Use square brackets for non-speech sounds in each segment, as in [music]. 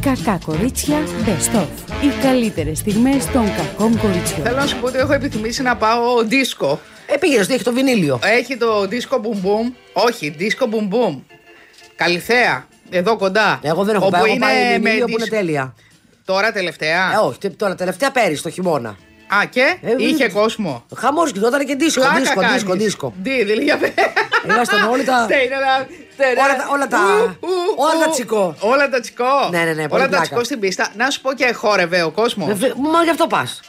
Κακά κορίτσια Best of. Οι καλύτερες στιγμές των κακών κοριτσιών. Θέλω να σου πω ότι έχω επιθυμήσει να πάω δίσκο. Ε, πήγαινε, έχει το βινίλιο. Έχει το δίσκο boom boom. Όχι, δίσκο boom boom. Καλυθέα. Εδώ κοντά. Εγώ δεν έχω Όπου πάει. Έχω είναι πάει με βινίλιο που είναι δίσκο. τέλεια. Τώρα τελευταία; Ε, όχι, τε- τώρα τελευταία πέρυσι το χειμώνα. Α, και Ε, είχε ε, κόσμο. Χαμός γινόταν και δίσκο, Πλάκα δίσκο, κάνεις. δίσκο, δίσκο. Τι, δηλαδή για Ήμασταν όλοι τα- Στέινα, στέινα. Όλα τα- όλα τα- Ου, ου, όλα τα ου. τσικό. Όλα τα τσικό. Ναι, ναι, ναι, πολύ Όλα τα πλάκα. τσικό στην πίστα. Να σου πω και χόρευε ο κόσμος. Ε, βε- Μα γι' αυτό πας.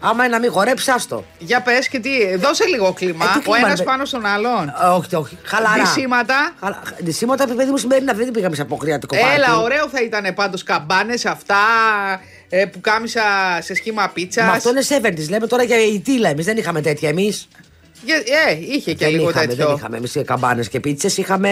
Άμα είναι να μην χορέψει, άστο. Για πες και τι, δώσε λίγο κλίμα. Ε, τι ο κλίμα, ένας ρε. πάνω στον άλλον. Ε, όχι, όχι. Χαλαρά. Δυσίματα. Χαλα... Δυσίματα, παιδί μου, σημερινά δεν πήγαμε σε αποκριατικό πάρτι. Έλα, ωραίο θα ήταν πάντως καμπάνες αυτά ε, που κάμισα σε σχήμα πίτσας. Μα αυτό είναι 70s. Λέμε τώρα για η τίλα. Εμείς δεν είχαμε τέτοια. Εμείς Ε, είχε και δεν, λίγο είχαμε, τέτοιο. δεν είχαμε. Εμείς καμπάνες και πίτσες. Είχαμε,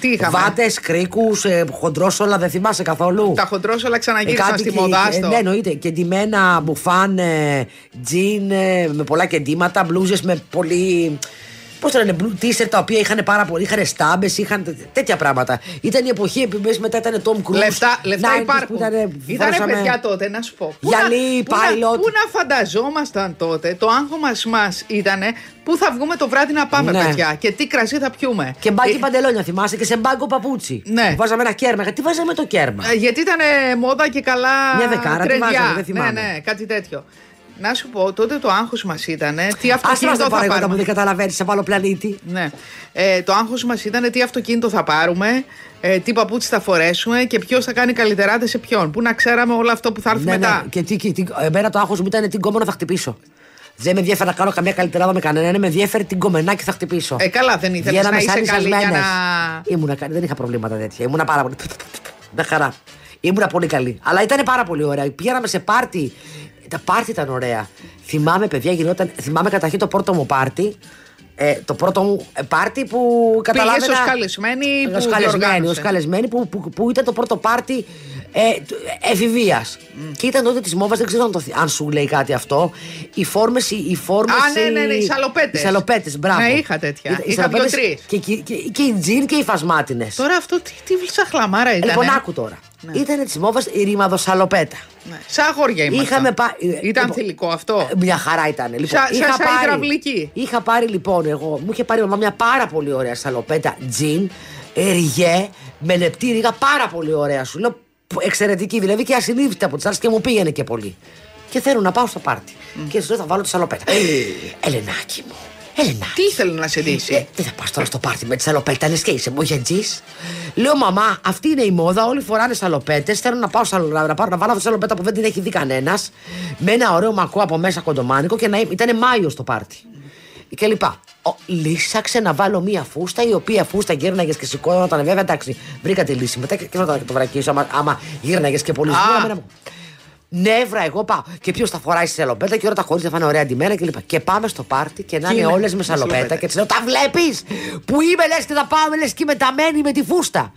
Τι είχαμε; βάτες, κρίκους, ε, χοντρόσολα. Δεν θυμάσαι καθόλου; Τα χοντρόσολα ξαναγύρισαν κάτι στη και- μοδάστο. ε, Ναι, εννοείται. Και ντυμένα μπουφάν, ε, τζιν, ε, με πολλά κεντήματα, μπλούζες με πολύ. Πώς το λένε, μπλου τίσερ τα οποία είχαν πάρα πολύ. Είχαν στάμπες, είχαν τέ- τέτοια πράγματα. Ήταν η εποχή επίση μετά ήταν Tom Cruise. Λεφτά, λεφτά 90s υπάρχουν. Που ήταν, Ήτανε φορούσαμε- παιδιά τότε, να σου πω. Πού Γυαλί, να- πού να- pilot. Πού να φανταζόμασταν τότε, το άγχος μας ήταν πού θα βγούμε το βράδυ να πάμε, Ναι. παιδιά, και τι κρασί θα πιούμε. Και μπάκι Ε, παντελόνια, θυμάσαι, και σε μπάγκο παπούτσι. Ναι. Βάζαμε ένα κέρμα. Γιατί βάζαμε το κέρμα; ε, Γιατί ήταν μόδα και καλά. Μια δεκάρα, τι τρεντιά. βάζαμε, δεν θυμάμαι. Ναι, ναι, κάτι τέτοιο. Να σου πω, τότε το άγχος μας ήταν τι Άσε μα αυτοκίνητο τα θα παραγόντα που πάρουμε. δεν καταλαβαίνεις σε άλλο πλανήτη. Ναι. Ε, το άγχος μας ήταν τι αυτοκίνητο θα πάρουμε, ε, τι παπούτσι θα φορέσουμε και ποιος θα κάνει καλυτεράτες σε ποιον. Πού να ξέραμε όλο αυτό που θα έρθει Ναι, μετά. ναι. Και τι, τι, τι, εμένα το άγχος μου ήταν την κόμμα θα χτυπήσω. Δεν με ενδιαφέρει να κάνω καμία καλύτερα με κανέναν, με ενδιαφέρει την κομμενάκι θα χτυπήσω. Ε, καλά, δεν ήθελες Βγαίναμε να είσαι σαν καλή για ριζασμένες. να- Ήμουνα καλή, δεν είχα προβλήματα τέτοια. Ήμουνα πάρα πολύ. Μια χαρά. Ήμουνα πολύ καλή. Αλλά ήταν πάρα πολύ ωραία. Πήγαμε σε πάρτι. Τα πάρτι ήταν ωραία. Θυμάμαι, παιδιά, γινόταν. Θυμάμαι καταρχήν το πρώτο μου πάρτι. Ε, το πρώτο μου ε, πάρτι που καταλάβαινα. Πήγες ως καλεσμένη που Ως καλεσμένη, διοργάνωσες. ως καλεσμένη που, που, που ήταν το πρώτο πάρτι ε, εφηβείας. Και ήταν τότε της μόβα, δεν ξέρω αν, το, θυ- αν σου λέει κάτι αυτό. Οι φόρμες. Οι φόρμες, Α, ναι, ναι, ναι, οι σαλοπέτες. Οι σαλοπέτες, μπράβο. Ναι, είχα τέτοια. Ήταν- οι Είχα σαλοπέτες δύο-τρεις. Και, και, και, και οι τζιν και οι φασμάτινες. Τώρα αυτό τι, τι σαχλαμάρα ήταν. Λοιπόν, ε; άκου τώρα. Ήταν της μόβας η ρημαδοσαλοπέτα. Ναι. Σαν αγόρια ήμασταν. Είχαμε πά- ε, Ήταν λοιπόν, θηλυκό αυτό; Ε, Μια χαρά ήταν. Λοιπόν, Σα- είχα σαν- σαν πάρει- υδραυλική. Είχα πάρει λοιπόν εγώ, μου είχε πάρει η μαμά μια πάρα πολύ ωραία σαλοπέτα τζιν, ριγέ, με λεπτή ρίγα, πάρα πολύ ωραία σου λέω. που- Εξαιρετική, δηλαδή και ασυνείδητη από τις άλλες και μου πήγαινε και πολύ. Και θέλω να πάω στο πάρτι. Και σου λέω θα βάλω τη σαλοπέτα. Ε, Ελενάκι μου, Ελενάκι. Τι ήθελε να σε Ε, δείσει. δεν θα πας τώρα στο πάρτι με τις σαλοπέτανε και είσαι μογιατζή. Λέω, μαμά, αυτή είναι η μόδα. Όλοι φοράνε σαλοπέτε. Θέλω να πάω σαλο- να, πάρω, να βάλω αυτή τη σαλοπέτα που δεν την έχει δει κανένας. Με ένα ωραίο μακό από μέσα κοντομάνικο και να ήταν Μάιος το πάρτι. Και λοιπά. Ο, λύσαξε να βάλω μία φούστα η οποία φούστα γύρναγες και σηκώνονταν. Βέβαια, εντάξει, βρήκα τη λύση μετά και, και θα το βρακίσω. Άμα, άμα γύρναγες και πολύ Α. σμούρα, Νεύρα, εγώ πάω. Και ποιος θα φοράει σαλοπέτα και όλα τα χωρί θα φάνε ωραία αντιμένα κλπ. Και πάμε στο πάρτι και να Και είναι είναι όλες με με σαλοπέτα. σαλοπέτα. Και της λέω: Τα βλέπεις που είμαι, λες και θα πάμε, λες και μεταμένη με τη φούστα.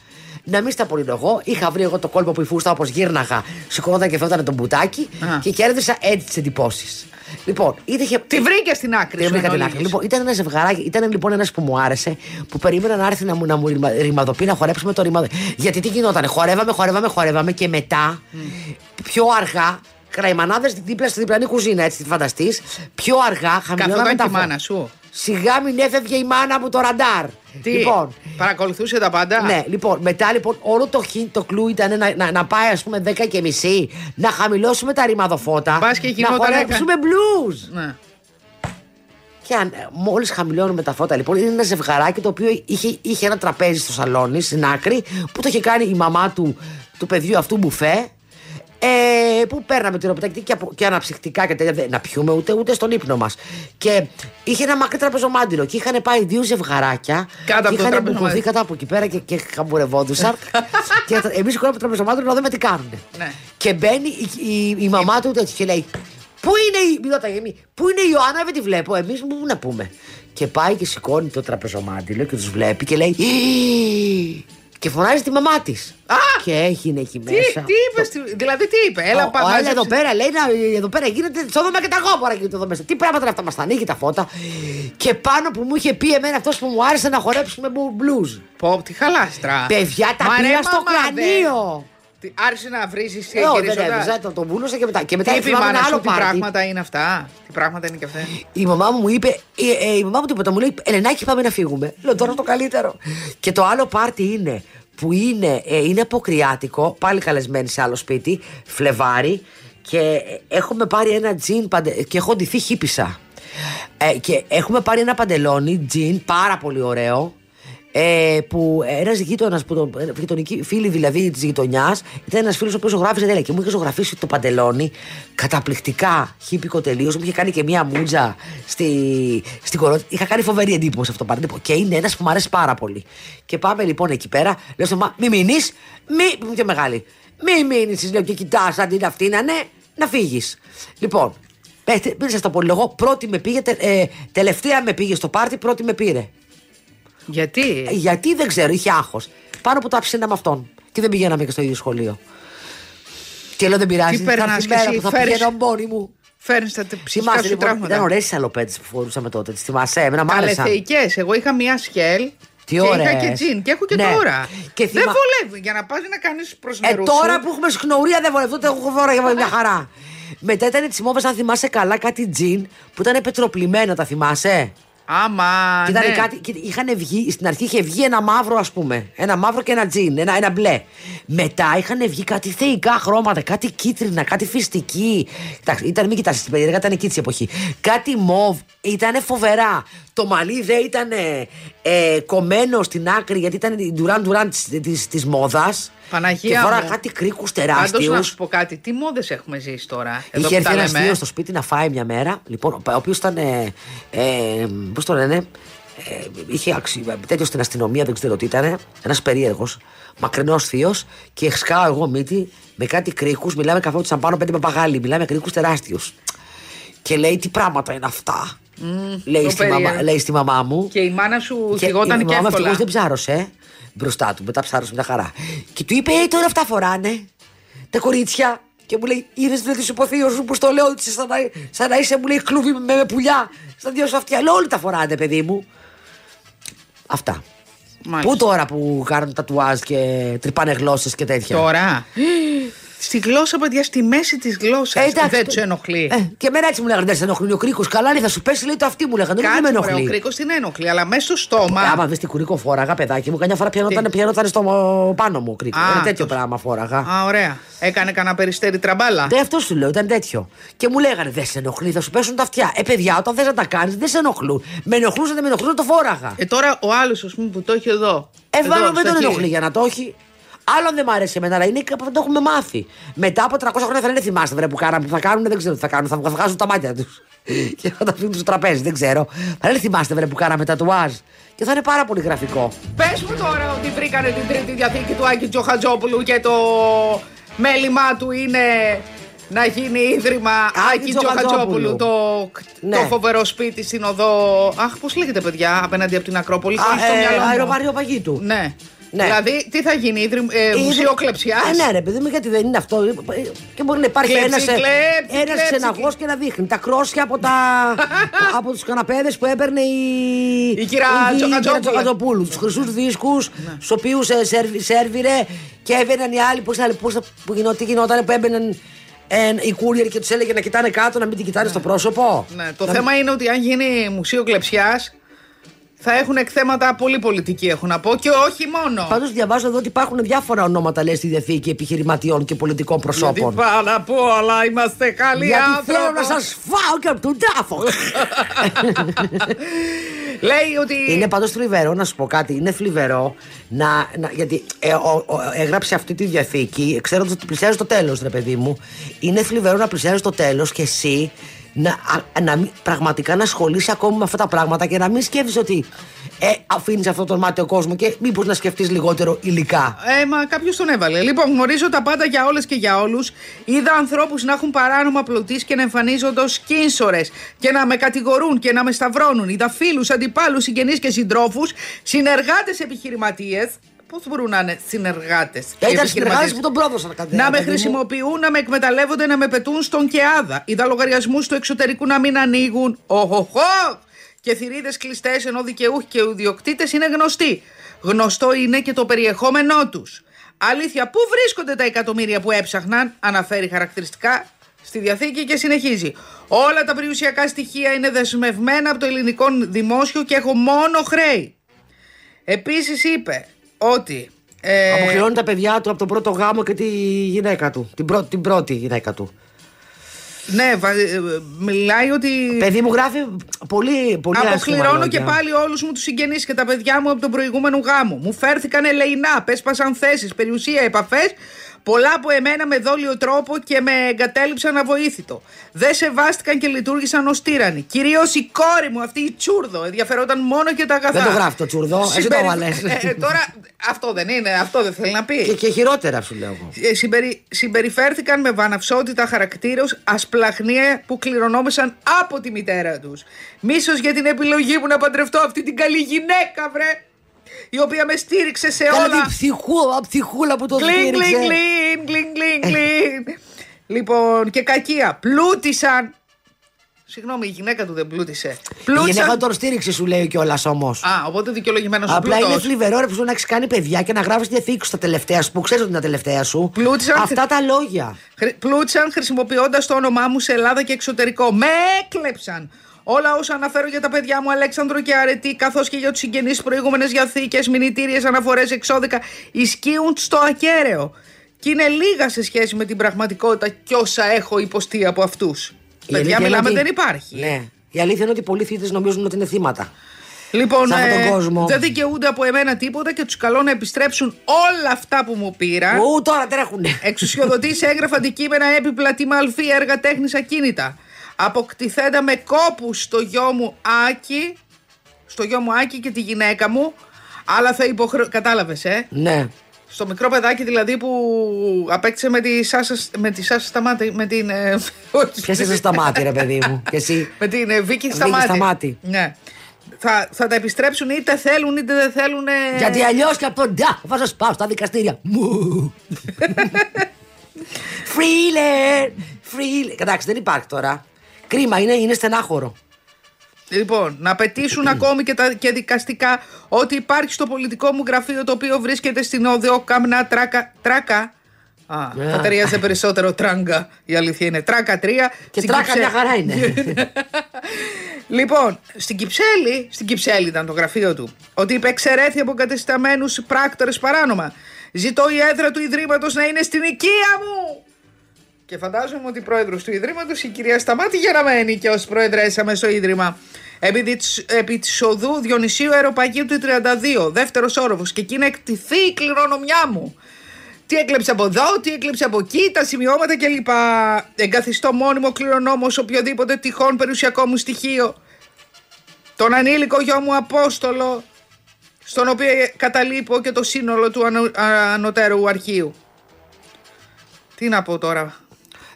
Να μην στα απολύτω εγώ. Είχα βρει εγώ το κόλπο που η φούστα όπως γύρναγα, σηκωνόταν και φεύγανε τον μπουτάκι Α. και κέρδισα έτσι τις εντυπώσεις. Λοιπόν, είτε είχε. Τη βρήκε στην άκρη Τη σου. βρήκα εν την ολίγης. άκρη. Λοιπόν, ήταν ένα ζευγαράκι, ήταν λοιπόν ένας που μου άρεσε, που περίμενα να έρθει να μου, να μου ρημα- ρημαδοποιεί, να χορέψουμε το ρημαδο. Γιατί τι γινόταν, χορεύαμε, χορεύαμε, χορεύαμε και μετά, πιο αργά, κραϊμανάδες δίπλα στη διπλανή κουζίνα, έτσι τη φανταστείς. Πιο αργά, χαμηλώναμε Καθόταν τα και η φω- μάνα σου. Σιγά μην έφευγε η μάνα μου το ραντάρ. Τι, Λοιπόν, παρακολουθούσε τα πάντα; ναι, λοιπόν, μετά λοιπόν όλο το χιν, το κλου ήταν να, να, να πάει ας πούμε 10 και μισή, να χαμηλώσουμε τα ρημαδοφώτα, Μπας και να γινότανε χορέψουμε blues. Ναι. Και μόλις χαμηλώνουμε τα φώτα, λοιπόν, είναι ένα ζευγαράκι το οποίο είχε, είχε ένα τραπέζι στο σαλόνι στην άκρη που το είχε κάνει η μαμά του, του παιδιού αυτού μπουφέ. Ε, που παίρναμε τυροπιτάκι και, απο- και αναψυκτικά και τέτοια. δεν- Να πιούμε ούτε, ούτε στον ύπνο μας. Και είχε ένα μακρύ τραπεζομάντιλο και είχαν πάει δύο ζευγαράκια. Κάτω από και το είχαν τραπεζομάντιλο. μπουκωθεί κάτω από εκεί πέρα και, και χαμπουρευόντουσαν. [laughs] και εμείς σηκώναμε το τραπεζομάντιλο να δούμε τι κάνουν. Ναι. Και μπαίνει η, η, η μαμά του τέτοιο και λέει: Πού είναι η. Μη ρωτάει, μη- Πού είναι η Ιωάννα, δεν τη βλέπω. Εμείς μου να πούμε. Και πάει και σηκώνει το τραπεζομάντιλο και τους βλέπει και λέει: «Ι, Και φωνάζει τη μαμά της. Α! Και έγινε εκεί Τι, μέσα. τι είπες, δηλαδή τι είπε, έλα Ο- ο, πάμε. έλα εδώ πέρα, λέει, να, εδώ πέρα γίνεται στο δώμα και τα γόμορα γίνεται εδώ μέσα. Τι πράγματα είναι αυτά, μας τα ανοίγει τα φώτα. Και πάνω που μου είχε πει εμένα αυτός που μου άρεσε να χορέψουμε μπλουζ. Πω, τι χαλάστρα. Παιδιά, τα Μα ρε, πήρα στο μαμά, δε. κρανίο. Τι, Άρχισε να βρίζεις Ε, όχι, δεν έβριζα, το, το βούλωσα και μετά. Και μετά Τι είπε η θυμάμαι ένα μάνα άλλο σου, τι πάρτι. πράγματα είναι αυτά; Τι πράγματα είναι και αυτά; Η μαμά μου μου είπε, ε, ε, η μαμά μου τίποτα, μου λέει Ελενάκη πάμε να φύγουμε. Λέω τώρα το καλύτερο. και το άλλο πάρτι είναι που είναι, ε, είναι αποκριάτικο, πάλι καλεσμένη σε άλλο σπίτι, Φλεβάρι και ε, έχουμε πάρει ένα τζιν παντε... και έχω ντυθεί χίπησα. Ε, και έχουμε πάρει ένα παντελόνι, τζιν, πάρα πολύ ωραίο. Ε, που ένας γείτονας, που τον, ε, γειτονική φίλη δηλαδή της γειτονιάς, ήταν ένας φίλος ο οποίος ζωγράφιζε τέλεια και μου είχε ζωγραφίσει το παντελόνι καταπληκτικά, χύπικο τελείως. Μου είχε κάνει και μία μούτζα στη, στην κορώνα. Είχα κάνει φοβερή εντύπωση αυτό το πάρτι. Και είναι ένας που μου αρέσει πάρα πολύ. Και πάμε λοιπόν εκεί πέρα, λέω στο μα, μη μείνεις, μη. που είμαι πιο μεγάλη. Μη μείνεις, της λέω και κοιτάς αντί να αυτή να ναι, να φύγεις. Λοιπόν, ε, μην σας το πω λίγο. Πρώτη με πήγε, τε- ε, τελευταία με πήγε στο πάρτι, πρώτη με πήρε. Γιατί; Ε, Γιατί δεν ξέρω, είχε άγχος. Πάνω που το άφησε με αυτόν. Και δεν πηγαίναμε και στο ίδιο σχολείο. Και λέω δεν πειράζει. Τι θα έρθει περνάς η κι μέρα εσύ, που θα φέρεις- πηγαίνω μόνη μου. Φέρνεις τα ψυχικά Θυμάσαι σου λοιπόν, ήταν τραύματα. ωραίες οι σαλοπέτες που φορούσαμε τότε. Τις θυμάσαι, εμένα μ' Καλέ άρεσαν. θεϊκές. Εγώ είχα μία σκέλ. Τι και είχα ωραίες. και τζιν. Και έχω και Ναι. τώρα. Και Δεν θυμα- βολεύει για να πας να κάνεις προς Ε, νερού. τώρα σου. που έχουμε σχνωρία δεν βολεύω, τότε έχω δώρα για μια χαρά. Μετά ήταν τη μόβε, αν θυμάσαι καλά, κάτι τζιν που ήταν πετροπλημμένα, τα θυμάσαι; Άμα. Και ήταν ναι. κάτι, και είχαν βγει, στην αρχή είχε βγει ένα μαύρο, ας πούμε. Ένα μαύρο και ένα τζιν, ένα, ένα μπλε. Μετά είχαν βγει κάτι θεϊκά χρώματα, κάτι κίτρινα, κάτι φυστική. Κοιτάξτε, ήταν, μην κοιτάξει την περίεργα, ήταν εκεί τη εποχή. Κάτι μοβ, ήταν φοβερά. Το μαλλί δεν ήταν ε, κομμένο στην άκρη, γιατί ήταν η Ντουράν Ντουράν της μόδας. Παναγία Και φόρα μου. κάτι κρίκους Πάντως τεράστιου. να σου πω κάτι, τι μόδες έχουμε ζήσει τώρα. Εδώ Είχε που τα έρθει ένας λέμε; θείος στο σπίτι να φάει μια μέρα. Λοιπόν, ο οποίος ήταν. Ε, ε, Πώς το λένε. Ε, είχε αξι... τέτοιο στην αστυνομία, δεν ξέρω τι ήταν. Ένας περίεργος, μακρινός θείος. Και σκάω εγώ μύτη με κάτι κρίκους. Μιλάμε καθόντουσαν πάνω πέντε παπαγάλοι. Μιλάμε κρίκους τεράστιους. Και λέει τι πράγματα είναι αυτά. Λέει, το στη μαμά, περίεργο. λέει στη μαμά μου. Και η μάνα σου Και θυγόταν η και μαμά εύκολα. ευτυχώς δεν ψάρωσε ε, μπροστά του. Μετά ψάρωσε μια χαρά. Και του είπε: Ε, τώρα αυτά φοράνε. Τα κορίτσια. Και μου λέει: Είδες δεν τη υποθείο σου που στο λέω ότι σαν να, σαν να είσαι, μου λέει, κλούβι με, με πουλιά. Στα δυο σου αυτιά. Λέω: Όλοι τα φοράνε, παιδί μου. Αυτά. Μάλιστα. Πού τώρα που κάνουν τατουάζ και τρυπάνε γλώσσες και τέτοια. Τώρα. [gasps] Στη γλώσσα, παιδιά, στη μέση της γλώσσας. Ε, εντάξει, δεν το- τους ενοχλεί. Ε, και εμένα έτσι μου λέγανε: Δεν σε ενοχλεί ο κρίκος. Καλά, λέει, θα σου πέσει, λέει το αυτή μου λέγανε. Δεν με Κάτσε, μωρέ, ο ενοχλεί. κρίκος την ενοχλεί, αλλά μέσα στο στόμα. Ε, Άμα δεις τι κουρίκο φόραγα, παιδάκι μου, καμιά φορά πιανόταν, πιανόταν στο πάνω μου κρίκος. Α, Ένα τέτοιο το- πράγμα φόραγα. Α, ωραία. Έκανε κανένα περιστέρι τραμπάλα; Δεν αυτός σου λέω, ήταν τέτοιο. Και μου λέγανε Δεν σε ενοχλεί, θα σου πέσουν τα αυτιά. Ε, παιδιά, όταν θες να τα κάνεις, δεν σε ενοχλούν. Με ενοχλούσαν, δεν με ενοχλούσαν, το φόραγα. Ε, τώρα ο άλλος, ας πούμε, που το έχει εδώ. Ε, εδώ, μάλλον δεν στο τον χείλη. ενοχλεί για να το έχει. Άλλον δεν μ' άρεσε εμένα, αλλά είναι κάπου το έχουμε μάθει. Μετά από 300 χρόνια θα λένε θυμάστε βρε που κάναμε, που θα κάνουν, δεν ξέρω τι θα κάνουν. Θα βγα- βγάζουν τα μάτια τους. [laughs] και θα τα αφήνουν στο τραπέζι, δεν ξέρω. Θα λένε θυμάστε βρε που κάναμε τατουάζ. Και θα είναι πάρα πολύ γραφικό. Πες μου τώρα ότι βρήκανε την τρίτη διαθήκη του Άκη Τζοχατζόπουλου και το μέλημά του είναι να γίνει ίδρυμα Άκη Τζοχατζόπουλου. Το, Ναι. το φοβερό σπίτι στην οδό. Αχ, πώς λέγεται, παιδιά, απέναντι από την Ακρόπολη. Α, χωρίς το μυαλό ε, μου. αεροπαρίο παγίτου. Ναι. Ναι. Δηλαδή, τι θα γίνει, ίδρυ... ε, Ε, μουσείο δεν- κλεψιά. Ε, ναι, ρε παιδί μου, γιατί δεν είναι αυτό. Ε, Και μπορεί να υπάρχει Κλέψη, ένας κλέψη, ένας κλέψη. ξεναγός και να δείχνει τα κρόσια από, τα, [laughs] από τους καναπέδες που έπαιρνε η, Η κυρία Τσοκατζόπουλου. Τσοκατζοπούλου. Τους χρυσούς δίσκους, Ναι. στους οποίους σέρβιρε και έμπαιναν οι άλλοι. Πώς, θα- πώς, θα- που γινό, τι γινόταν που έμπαιναν ε, οι courier και τους έλεγε να κοιτάνε κάτω, να μην την κοιτάνε στο πρόσωπο. Ναι, το θέμα είναι ότι αν γίνει μουσείο κλεψιά, θα έχουν εκθέματα πολύ πολιτική, έχω να πω, και όχι μόνο. Πάντως διαβάζω εδώ ότι υπάρχουν διάφορα ονόματα λέει στη διαθήκη επιχειρηματιών και πολιτικών προσώπων. Γιατί πάνω απ' όλα είμαστε καλοί Γιατί άνθρωποι. θέλω να σας φάω και από τον τάφο. [laughs] Λέει ότι. Είναι πάντως θλιβερό να σου πω κάτι. Είναι θλιβερό να. να γιατί ε, ο- ο- έγραψε αυτή τη διαθήκη, ξέροντας ότι πλησιάζει το τέλος, ρε παιδί μου. Είναι θλιβερό να πλησιάζει το τέλος και εσύ να, α- να μην- πραγματικά να ασχολείσαι ακόμη με αυτά τα πράγματα και να μην σκέφτεσαι ότι ε, αφήνεις αυτόν τον μάτιο κόσμο και μήπως να σκεφτείς λιγότερο υλικά. Ε, μα κάποιος τον έβαλε. Λοιπόν, γνωρίζω τα πάντα για όλες και για όλους. Είδα ανθρώπους να έχουν παράνομα πλωτής και να εμφανίζονται ω κίνσορε και να με κατηγορούν και να με σταυρώνουν. Είδα φίλους, αντιπάλους, συγγενείς και συντρόφους, συνεργάτες επιχειρηματίες. Πώς μπορούν να είναι συνεργάτες. Ήταν συνεργάτες που τον πρόδωσαν κάτι Να με χρησιμοποιούν, να με εκμεταλλεύονται, να με πετούν στον ΚΕΑΔΑ. Είδα λογαριασμούς του εξωτερικού να μην ανοίγουν. Οχοχο! Και θηρίδες κλειστές ενώ δικαιούχοι και ιδιοκτήτες είναι γνωστοί. Γνωστό είναι και το περιεχόμενό τους. Αλήθεια, πού βρίσκονται τα εκατομμύρια που έψαχναν, αναφέρει χαρακτηριστικά στη διαθήκη και συνεχίζει. Όλα τα περιουσιακά στοιχεία είναι δεσμευμένα από το ελληνικό δημόσιο και έχω μόνο χρέη. Επίσης είπε ότι. Ε... Αποκλειώνει τα παιδιά του από τον πρώτο γάμο και τη γυναίκα του. Την, πρω... την πρώτη γυναίκα του. Ναι, ε, μιλάει ότι. Παιδί μου γράφει πολύ, πολύ Αποκληρώνω και πάλι όλους μου τους συγγενείς και τα παιδιά μου από τον προηγούμενο γάμο. Μου φέρθηκαν ελεηνά, πέσπασαν θέσεις, περιουσία, επαφές Πολλά από εμένα με δόλιο τρόπο και με εγκατέλειψαν αβοήθητο. Δεν σεβάστηκαν και λειτουργήσαν ως τύρανοι. Κυρίως η κόρη μου, αυτή η τσούρδο, ενδιαφερόταν μόνο και τα αγαθά. Δεν το γράφει το τσουρδό, εσύ το βάλε. Ε, τώρα αυτό δεν είναι, αυτό δεν θέλει να πει. Και, και χειρότερα σου λέω εγώ. Ε, συμπερι, συμπεριφέρθηκαν με βαναυσότητα χαρακτήρα ασπλαχνία που κληρονόμησαν από τη μητέρα τους. Μίσος για την επιλογή μου να παντρευτώ αυτή την καλή γυναίκα, βρε η οποία με στήριξε σε όλα. Καλή ψυχούλα, ψυχούλα που το στήριξε. Κλιν, κλιν, κλιν, κλιν, κλιν. λοιπόν, και κακία. Πλούτησαν. Συγγνώμη, η γυναίκα του δεν πλούτησε. Πλούτησαν... Η γυναίκα τον στήριξε, σου λέει κιόλας όμως. Α, οπότε δικαιολογημένο σου Απλά είναι θλιβερό ρε που να έχεις κάνει παιδιά και να γράφεις τη διαθήκη σου τα τελευταία σου που ξέρεις ότι είναι τα τελευταία σου. Πλούτησαν... Αυτά τα λόγια. Πλούτησαν χρησιμοποιώντας το όνομά μου σε Ελλάδα και εξωτερικό. Με έκλεψαν. Όλα όσα αναφέρω για τα παιδιά μου, Αλέξανδρο και Αρετή, καθώς και για τους συγγενείς προηγούμενες διαθήκες, μηνυτήριες, αναφορές, εξώδικα, ισχύουν στο ακέραιο. Και είναι λίγα σε σχέση με την πραγματικότητα και όσα έχω υποστεί από αυτούς. Παιδιά, μιλάμε, δεν υπάρχει. Ναι. Η αλήθεια είναι ότι πολλοί θήτε νομίζουν ότι είναι θύματα. Λοιπόν, ε, δεν δικαιούνται από εμένα τίποτα και τους καλώ να επιστρέψουν όλα αυτά που μου πήραν. Ού, τώρα τρέχουν. Εξουσιοδοτήσει έγγραφα αντικείμενα έπιπλα τιμα αλφή έργα τέχνης ακίνητα αποκτηθέντα με κόπους στο γιο μου Άκη, στο γιο μου Άκη και τη γυναίκα μου, αλλά θα υποχρεω... Κατάλαβες, ε; Ναι. Στο μικρό παιδάκι δηλαδή που απέκτησε με τη Σάσα, με τη Σάσα Σταμάτη, με την... Ε, Ποια Σάσα Σταμάτη ρε παιδί μου, και εσύ. με την ε, Βίκη Σταμάτη. Σταμάτη. Ναι. Θα, θα τα επιστρέψουν είτε θέλουν είτε δεν θέλουν. Γιατί αλλιώς και από τον Ντά θα σας πάω στα δικαστήρια. Μου. [laughs] Φρίλερ! Φρίλερ! Εντάξει, δεν υπάρχει τώρα. Κρίμα, είναι, είναι στενάχωρο. Λοιπόν, να πετήσουν ακόμη και, τα, και δικαστικά ότι υπάρχει στο πολιτικό μου γραφείο το οποίο βρίσκεται στην οδό Καμνά Τράκα. Τράκα. Α, yeah. θα ταιριάζει περισσότερο τράγκα. Η αλήθεια είναι. Τράκα 3. Και τράκα Κυψέ... μια χαρά είναι. [laughs] λοιπόν, στην Κυψέλη, στην Κυψέλη ήταν το γραφείο του, ότι υπεξαιρέθη από κατεσταμένου πράκτορες παράνομα. Ζητώ η έδρα του Ιδρύματος να είναι στην οικία μου. Και φαντάζομαι ότι η πρόεδρος του Ιδρύματος, η κυρία Σταμάτη, γεραμένη και ως πρόεδρέσα στο Ίδρυμα. Επί, επί της οδού Διονυσίου Αεροπαγίου του 32, δεύτερος όροφος, και εκεί να εκτιθεί η κληρονομιά μου. Τι έκλεψε από εδώ, τι έκλεψε από εκεί, τα σημειώματα κλπ. Εγκαθιστώ μόνιμο κληρονόμος σε οποιοδήποτε τυχόν περιουσιακό μου στοιχείο. Τον ανήλικο γιο μου Απόστολο, στον οποίο καταλείπω και το σύνολο του ανωτέρου αρχείου. Τι να πω τώρα.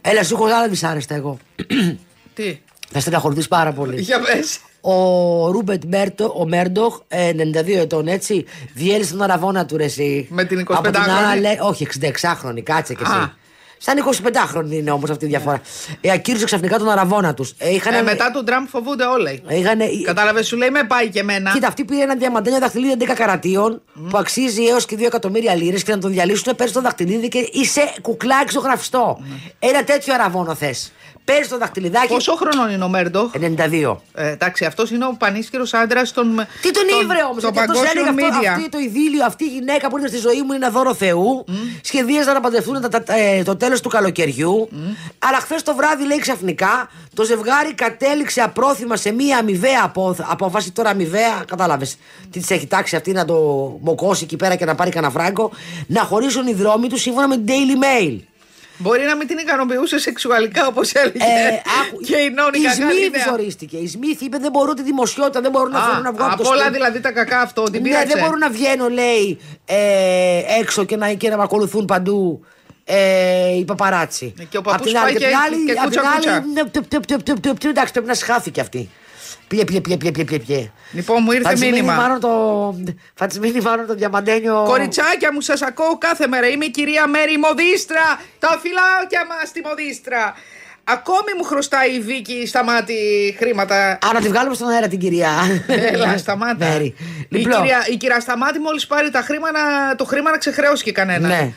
Έλα, σου έχω άλλα δυσάρεστα εγώ. [clears throat] Τι; Θα στεναχωρηθεί πάρα πολύ. Για πες. Ο Ρούμπετ Μέρτο, ο Μέρντοχ, 92 ε, ετών έτσι, διέλυσε τον αραβόνα του ρε εσύ. Με την 25 Από την άλλη, όχι 66χρονη, κάτσε και εσύ. Σαν 25χρονη είναι όμως αυτή η διαφορά. Ε, ακύρωσε ξαφνικά τον αραβόνα τους. Ε, είχαν... ε, μετά τον Τραμπ φοβούνται όλοι. Είχαν... Κατάλαβες, σου λέει με πάει και εμένα. Κοίτα, αυτοί πήρε ένα διαμαντένιο δαχτυλίδι 11 καρατίων mm. που αξίζει έως και 2 εκατομμύρια λίρες και να τον διαλύσουν, παίρνει το δαχτυλίδι και είσαι κουκλάκι στο γραφιστό. Mm. Ένα τέτοιο αραβόνο θες. Παίρνει το δαχτυλιδάκι. Πόσο χρονών είναι ο Μέρντοχ; 92. Ε, εντάξει, αυτός είναι ο πανίσχυρος άντρας των. Τι τον ήβρε όμως, γιατί αυτός έλεγε αυτό, το ειδήλιο, αυτή η γυναίκα που είναι στη ζωή μου είναι ένα δώρο Θεού. Mm. Σχεδίαζαν να παντρευτούν ε, το τέλος του καλοκαιριού. Mm. Αλλά χθες το βράδυ λέει ξαφνικά το ζευγάρι κατέληξε απρόθυμα σε μία αμοιβαία απόφαση. Τώρα αμοιβαία, κατάλαβες τι της έχει τάξει αυτή να το μοκώσει εκεί πέρα και να πάρει κανένα φράγκο. Να χωρίσουν οι δρόμοι τους σύμφωνα με την Daily Mail. Μπορεί να μην την ικανοποιούσε σεξουαλικά όπω έλεγε. Ε, και η Νόνη Η Σμίθ ζορίστηκε. Η Σμίθ είπε δεν μπορούν τη δημοσιότητα, δεν μπορούν να φέρουν να βγουν από όλα δηλαδή τα κακά αυτό. Την ναι, δεν μπορούν να βγαίνουν, λέει, ε, έξω και να, και να με ακολουθούν παντού ε, οι παπαράτσι. Και ο παππούς πάει και, και, και κούτσα κούτσα. Εντάξει, πρέπει να σχάθηκε αυτή. Πιε, πιε, πιε, πιε, πιε, πιε, πιε. Λοιπόν, μου ήρθε Θα της μείνει μήνυμα. μάλλον το, θα της μείνει μάλλον το διαμαντένιο. Κοριτσάκια μου, σας ακούω κάθε μέρα. Είμαι η κυρία Μέρη Μοδίστρα. Τα φυλάκια μας στη Μοδίστρα. Ακόμη μου χρωστάει η Βίκη στα μάτι χρήματα. Α, να τη βγάλουμε στον αέρα την κυρία. Έλα, σταμάτα. Μέρη. Η, Λοιπόν, κυρία, η κυρία Σταμάτη μόλις πάρει τα χρήματα, το χρήμα να ξεχρεώσει και κανένας. ναι.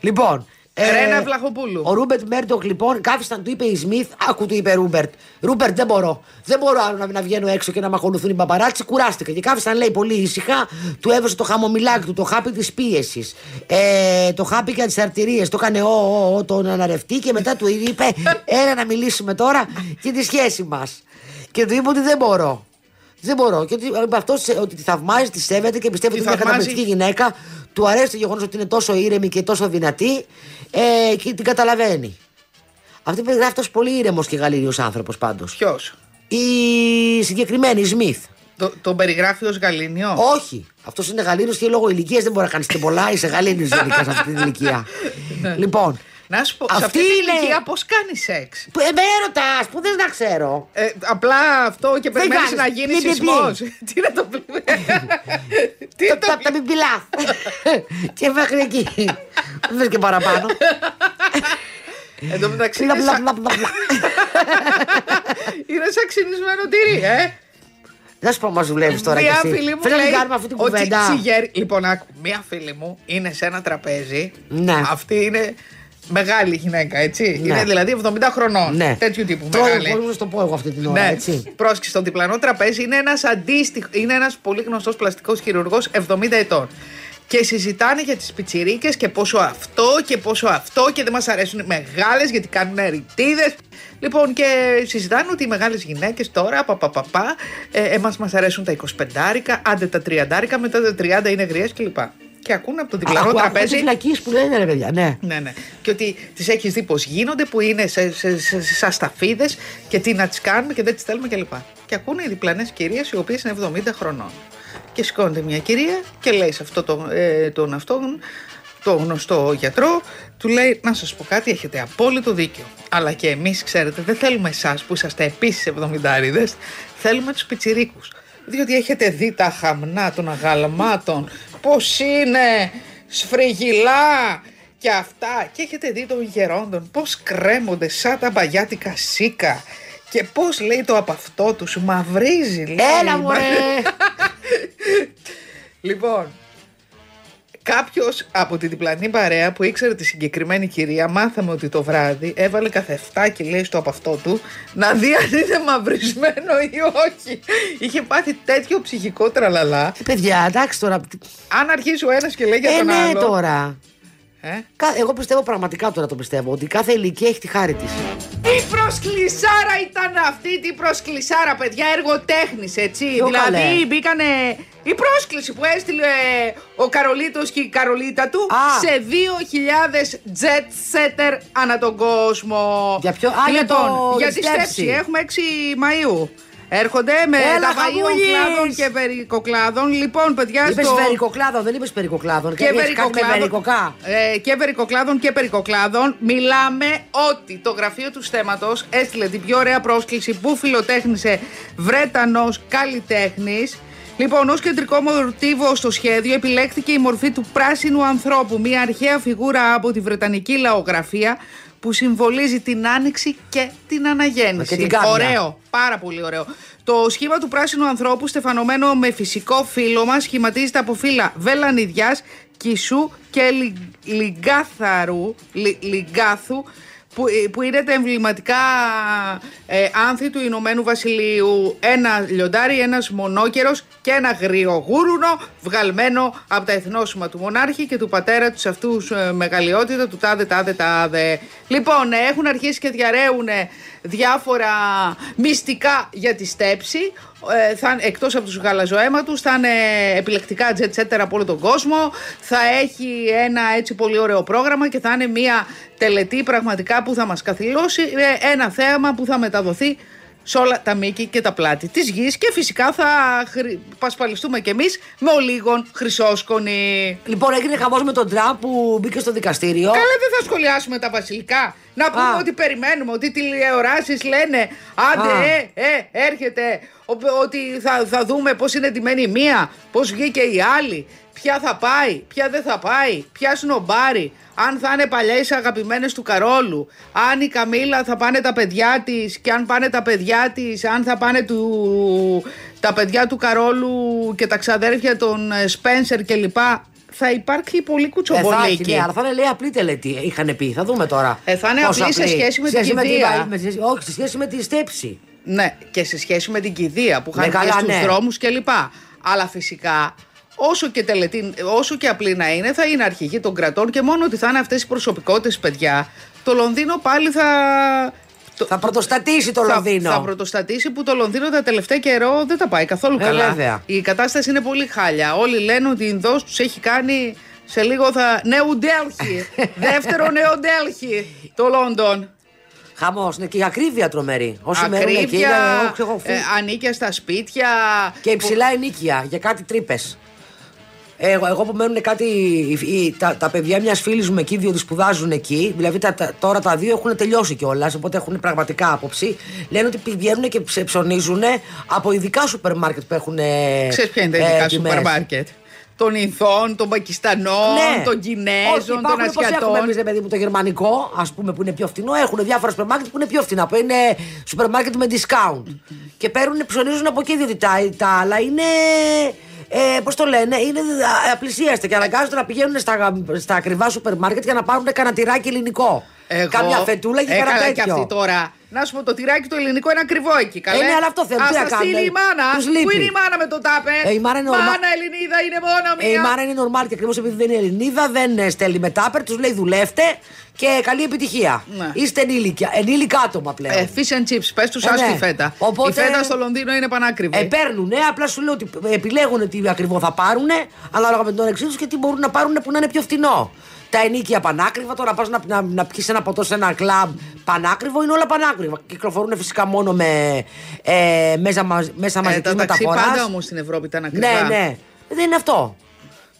Λοιπόν. Ρένα Βλαχοπούλου. Ο Ρούμπερτ Μέρντοκ λοιπόν κάθισταν, του είπε η Σμιθ, άκου του είπε Ρούμπερτ. Ρούμπερτ δεν μπορώ. Δεν μπορώ άλλο να, να βγαίνω έξω και να με ακολουθούν οι μπαμπαράτσι. Κουράστηκα. Και κάθισταν λέει πολύ ήσυχα, του έδωσε το χαμομηλάκι του, το χάπι της πίεσης. Ε, το χάπι για τι αρτηρίε. Το έκανε ο, ο, ο, τον αναρευτή και μετά του είπε, έλα να μιλήσουμε τώρα για τη σχέση μας. Και του είπε ότι δεν μπορώ. Δεν μπορώ. Και ότι είπε αυτό ότι τη θαυμάζει, τη σέβεται και πιστεύει Τη ότι είναι μια θαυμάζει. καταπληκτική γυναίκα. Του αρέσει το γεγονός ότι είναι τόσο ήρεμη και τόσο δυνατή ε, και την καταλαβαίνει. Αυτή περιγράφει τόσο πολύ ήρεμος και γαλήνιος άνθρωπος πάντως. Ποιος; Η συγκεκριμένη, η Σμιθ. Το, τον περιγράφει ως γαλήνιο; Όχι. Αυτός είναι γαλήνιος και λόγω ηλικίας δεν μπορεί να κάνεις και πολλά. Είσαι γαλήνιος γενικά σε αυτή την ηλικία. [laughs] λοιπόν. Να σου πω, σε αυτή αυτή την είναι- ηλικία πώς κάνεις σεξ; Που, ε, με έρωτα, που δεν να ξέρω. Ε, απλά αυτό και περιμένεις κάνεις. να γίνεις Μη, μη, μη. σεισμός. [laughs] Τι είναι το πλήρω. [laughs] Τι είναι Τα, το τα, τα μπιμπιλά. και μέχρι εκεί. Δεν θες και παραπάνω. Εν τω μεταξύ Μπλα, είναι μπλα, σαν- μπλα, μπλα, μπλα. είναι σαν ξυνισμένο τυρί, ε. Να σου πω, μα δουλεύεις τώρα κι Μία εσύ. φίλη μου Θέλω να λέει την κάνουμε αυτή την ότι κουβέντα. τσιγέρι- Λοιπόν, άκου, μία φίλη μου είναι σε ένα τραπέζι. Ναι. Αυτή είναι μεγάλη γυναίκα, έτσι. Ναι. Είναι δηλαδή 70 χρονών. Ναι. Τέτοιου τύπου Τρώω, μεγάλη. Πώς να σου το πω εγώ αυτή την ώρα, Ναι, έτσι. πρόσεξε, στο διπλανό τραπέζι είναι ένας αντίστοιχο, είναι ένας πολύ γνωστός πλαστικός χειρουργός 70 ετών. Και συζητάνε για τις πιτσιρίκες και πόσο αυτό και πόσο αυτό και δεν μας αρέσουν οι μεγάλες γιατί κάνουν ρητίδες. Λοιπόν και συζητάνε ότι οι μεγάλες γυναίκες τώρα, πα, πα, πα, πα, ε, εμάς μας αρέσουν τα 25, άντε τα 30, μετά τα 30 είναι γριές κλπ. Και ακούνε από το διπλανό Ακούω- ακούω τραπέζι τις φυλακίες που λένε ρε παιδιά, ναι. ναι, ναι. Και ότι τις έχεις δει πώς γίνονται, που είναι σε, σε, σε, σε σαν σταφίδε και τι να τις κάνουμε και δεν τις θέλουμε κλπ. Και ακούνε οι διπλανές κυρίες οι οποίες είναι 70 χρονών. Και σηκώνεται μια κυρία και λέει σε αυτό το, ε, τον αυτόν, το γνωστό γιατρό, του λέει: Να σας πω κάτι, έχετε απόλυτο δίκιο. Αλλά και εμείς, ξέρετε, δεν θέλουμε εσάς που είσαστε επίσης 70 θέλουμε τους πιτσιρίκους. Διότι έχετε δει τα χαμνά των αγαλμάτων, πώς είναι σφριγιλά και αυτά. Και έχετε δει των γερόντων πώς κρέμονται σαν τα μπαγιάτικα σίκα. Και πώς λέει το από αυτό τους μαυρίζει λέει. Έλα μωρέ. [laughs] Λοιπόν, κάποιος από τη διπλανή παρέα που ήξερε τη συγκεκριμένη κυρία, μάθαμε ότι το βράδυ έβαλε καθεφτάκι, λέει, στο από αυτό του να δει αν είναι μαυρισμένο ή όχι. Είχε πάθει τέτοιο ψυχικό τραλαλά. Ε, παιδιά, εντάξει τώρα. Αν αρχίσει ο ένας και λέει για Ε, τον ναι άλλο. τώρα. Ε; Κα- Εγώ πιστεύω πραγματικά τώρα το πιστεύω ότι κάθε ηλικία έχει τη χάρη της. Τι προσκλησάρα ήταν αυτή, τι προσκλησάρα, παιδιά, έργο έτσι. Ποιο δηλαδή καλέ; μπήκανε. Η πρόσκληση που έστειλε ο Καρολίτος και η Καρολίτα του Α. σε 2.000 jet setter ανά τον κόσμο. Για ποιο- α, για λοιπόν, το- για για τη τη στέψη. στέψη. Έχουμε 6 Μαΐου. Έρχονται με Έλα, τα βαΐων χαμούλης. κλάδων και βερικοκλάδων. Λοιπόν, παιδιά, Είπες στο... βερικοκλάδο, δεν είπες περικοκλάδων. και έχεις κάτι με βερικοκλάδων, βερικοκά. ε, και βερικοκλάδων και περικοκλάδων. Μιλάμε ότι το γραφείο του στέματος έστειλε την πιο ωραία πρόσκληση που φιλοτέχνησε Βρέτανος καλλιτέχνης. Λοιπόν, ως κεντρικό μοτίβο στο σχέδιο επιλέχθηκε η μορφή του πράσινου ανθρώπου, μια αρχαία φιγούρα από τη Βρετανική λαογραφία που συμβολίζει την άνοιξη και την αναγέννηση. Και την κάμια. Ωραίο, πάρα πολύ ωραίο. Το σχήμα του πράσινου ανθρώπου, στεφανωμένο με φυσικό φύλλο μας, σχηματίζεται από φύλλα βελανιδιάς, κισού και λι, λιγκάθαρου, λι, λιγκάθου, που, ε, που είναι τα εμβληματικά ε, άνθη του Ηνωμένου Βασιλείου. Ένα λιοντάρι, ένας μονόκερος και ένα γριογούρουνο βγαλμένο από τα εθνόσημα του μονάρχη και του πατέρα τους αυτούς ε, μεγαλειότητα του τάδε τάδε τάδε. Λοιπόν, ε, έχουν αρχίσει και διαρρέουν ε, διάφορα μυστικά για τη στέψη. Ε, θα, εκτός από τους γαλαζοαίματους θα είναι επιλεκτικά jet setter από όλο τον κόσμο θα έχει ένα έτσι πολύ ωραίο πρόγραμμα και θα είναι μια τελετή πραγματικά που θα μας καθυλώσει ε, ένα θέαμα που θα μεταδοθεί σε όλα τα μήκη και τα πλάτη της γης και φυσικά θα χρη... πασπαλιστούμε κι εμείς με ολίγων χρυσόσκονη. Λοιπόν, έγινε χαμός με τον Τραμπ που μπήκε στο δικαστήριο. Καλά δεν θα σχολιάσουμε τα βασιλικά. Να πούμε Α. ότι περιμένουμε, ότι οι τηλεοράσεις λένε άντε Α. ε, ε, έρχεται ο- ότι θα, θα δούμε πώς είναι ντυμένη η μία, πώς βγήκε η άλλη, ποια θα πάει, ποια δεν θα πάει, ποια σνομπάρει, αν θα είναι παλιές αγαπημένες του Καρόλου, αν η Καμίλα θα πάνε τα παιδιά της και αν πάνε τα παιδιά της, αν θα πάνε του, τα παιδιά του Καρόλου και τα ξαδέρφια των ε, Σπένσερ κλπ. Θα υπάρχει πολύ Ε, θα κουτσομπολίκι. έχει, ναι, αλλά θα είναι λέει απλή τελετή. Είχαν πει, θα δούμε τώρα. Ε, θα είναι Πόσο απλή σε σχέση με την Σχέση κηδεία. με τη- όχι, σε σχέση με τη στέψη. Ναι, και σε σχέση με την κηδεία που Ναι, είχαν καλά, βγει στους ναι. δρόμους κλπ. Αλλά φυσικά, όσο και, τελετή, όσο και απλή να είναι, θα είναι αρχηγή των κρατών και μόνο ότι θα είναι αυτές οι προσωπικότητες, παιδιά, το Λονδίνο πάλι θα... το- Θα πρωτοστατήσει το θα- Λονδίνο. Θα πρωτοστατήσει που το Λονδίνο τα τελευταία καιρό δεν τα πάει καθόλου Ε, καλά. βέβαια. Η κατάσταση είναι πολύ χάλια. Όλοι λένε ότι η Ινδός τους έχει κάνει σε λίγο θα. Νέου Ντέλχη. [laughs] Δεύτερο Νέο Ντέλχη. Το London. Χαμός, είναι και η ακρίβεια τρομερή. Όσοι μένουν εκεί, Ακρίβεια, είναι, εγώ ξέρω, ε, ενοίκια στα σπίτια. και υψηλά ενοίκια για κάτι τρύπες. Εγώ, εγώ που μένουν κάτι. οι- οι- τα, τα παιδιά μιας φίλης μου εκεί, διότι σπουδάζουν εκεί, δηλαδή τα, τα- τώρα τα δύο έχουν τελειώσει κιόλας, οπότε έχουν πραγματικά άποψη. Λένε ότι πηγαίνουν και ψε- ψωνίζουν από ειδικά σούπερ μάρκετ που έχουν. Ξέρεις ποια είναι τα ε, ειδικά τιμές. σούπερ μάρκετ; Των Ινδών, των Πακιστανών, Ναι. των Όχι, Κινέζων, των υπάρχουν, πώς έχουμε Ασιατών. εμείς, ρε παιδί μου, το γερμανικό, ας πούμε, που είναι πιο φθηνό. Έχουν διάφορα σούπερ μάρκετ που είναι πιο φθηνά, που είναι σούπερ μάρκετ με discount. και παίρνουν, ψωνίζουν από εκεί, διότι τα, τα άλλα είναι. Ε, Πώς το λένε, είναι α, απλησίαστα και αναγκάζονται να πηγαίνουν στα, στα ακριβά σούπερ μάρκετ για να πάρουν κανένα τυράκι ελληνικό. Εγώ- Κάμια φετούλα και ε, κανένα καλά, τέτοιο. και αυτή τώρα. Να σου πω, το τυράκι το ελληνικό είναι ακριβό εκεί. Καλέ. Ε, ναι, αλλά αυτό θέλουν, Ας τι να τα κάνουν, στείλει η μάνα. τους λείπει. Πού είναι η μάνα με το τάπερ. Ε, η μάνα είναι ορμα- Μάνα Ελληνίδα είναι μόνο μία. Ε, η Μάρα είναι normal και ακριβώς επειδή δεν είναι Ελληνίδα, δεν ε, στέλνει με τάπερ, τους λέει δουλεύτε και καλή επιτυχία. Ναι. Είστε ενήλικα, ενήλικα άτομα πλέον. Ε, fish and chips, πες τους Ε, άσχη ναι. φέτα. Οπότε- Η φέτα στο Λονδίνο είναι πανάκριβη. Ε, παίρνουνε, απλά σου λέω ότι επιλέγουν τι ακριβό θα πάρουν, ανάλογα με τον όρεξή τους και τι μπορούν να πάρουν που να είναι πιο φθηνό. Τα ενίκια πανάκριβα, τώρα πας να, να, να πιεις ένα ποτό σε ένα κλαμπ πανάκριβο, είναι όλα πανάκριβα. Κυκλοφορούν φυσικά μόνο με ε, μέσα, μαζ- μέσα ε, μαζική τα ταξί μεταφοράς. πάντα όμως στην Ευρώπη ήταν ακριβά. Ναι, ναι. Δεν είναι αυτό.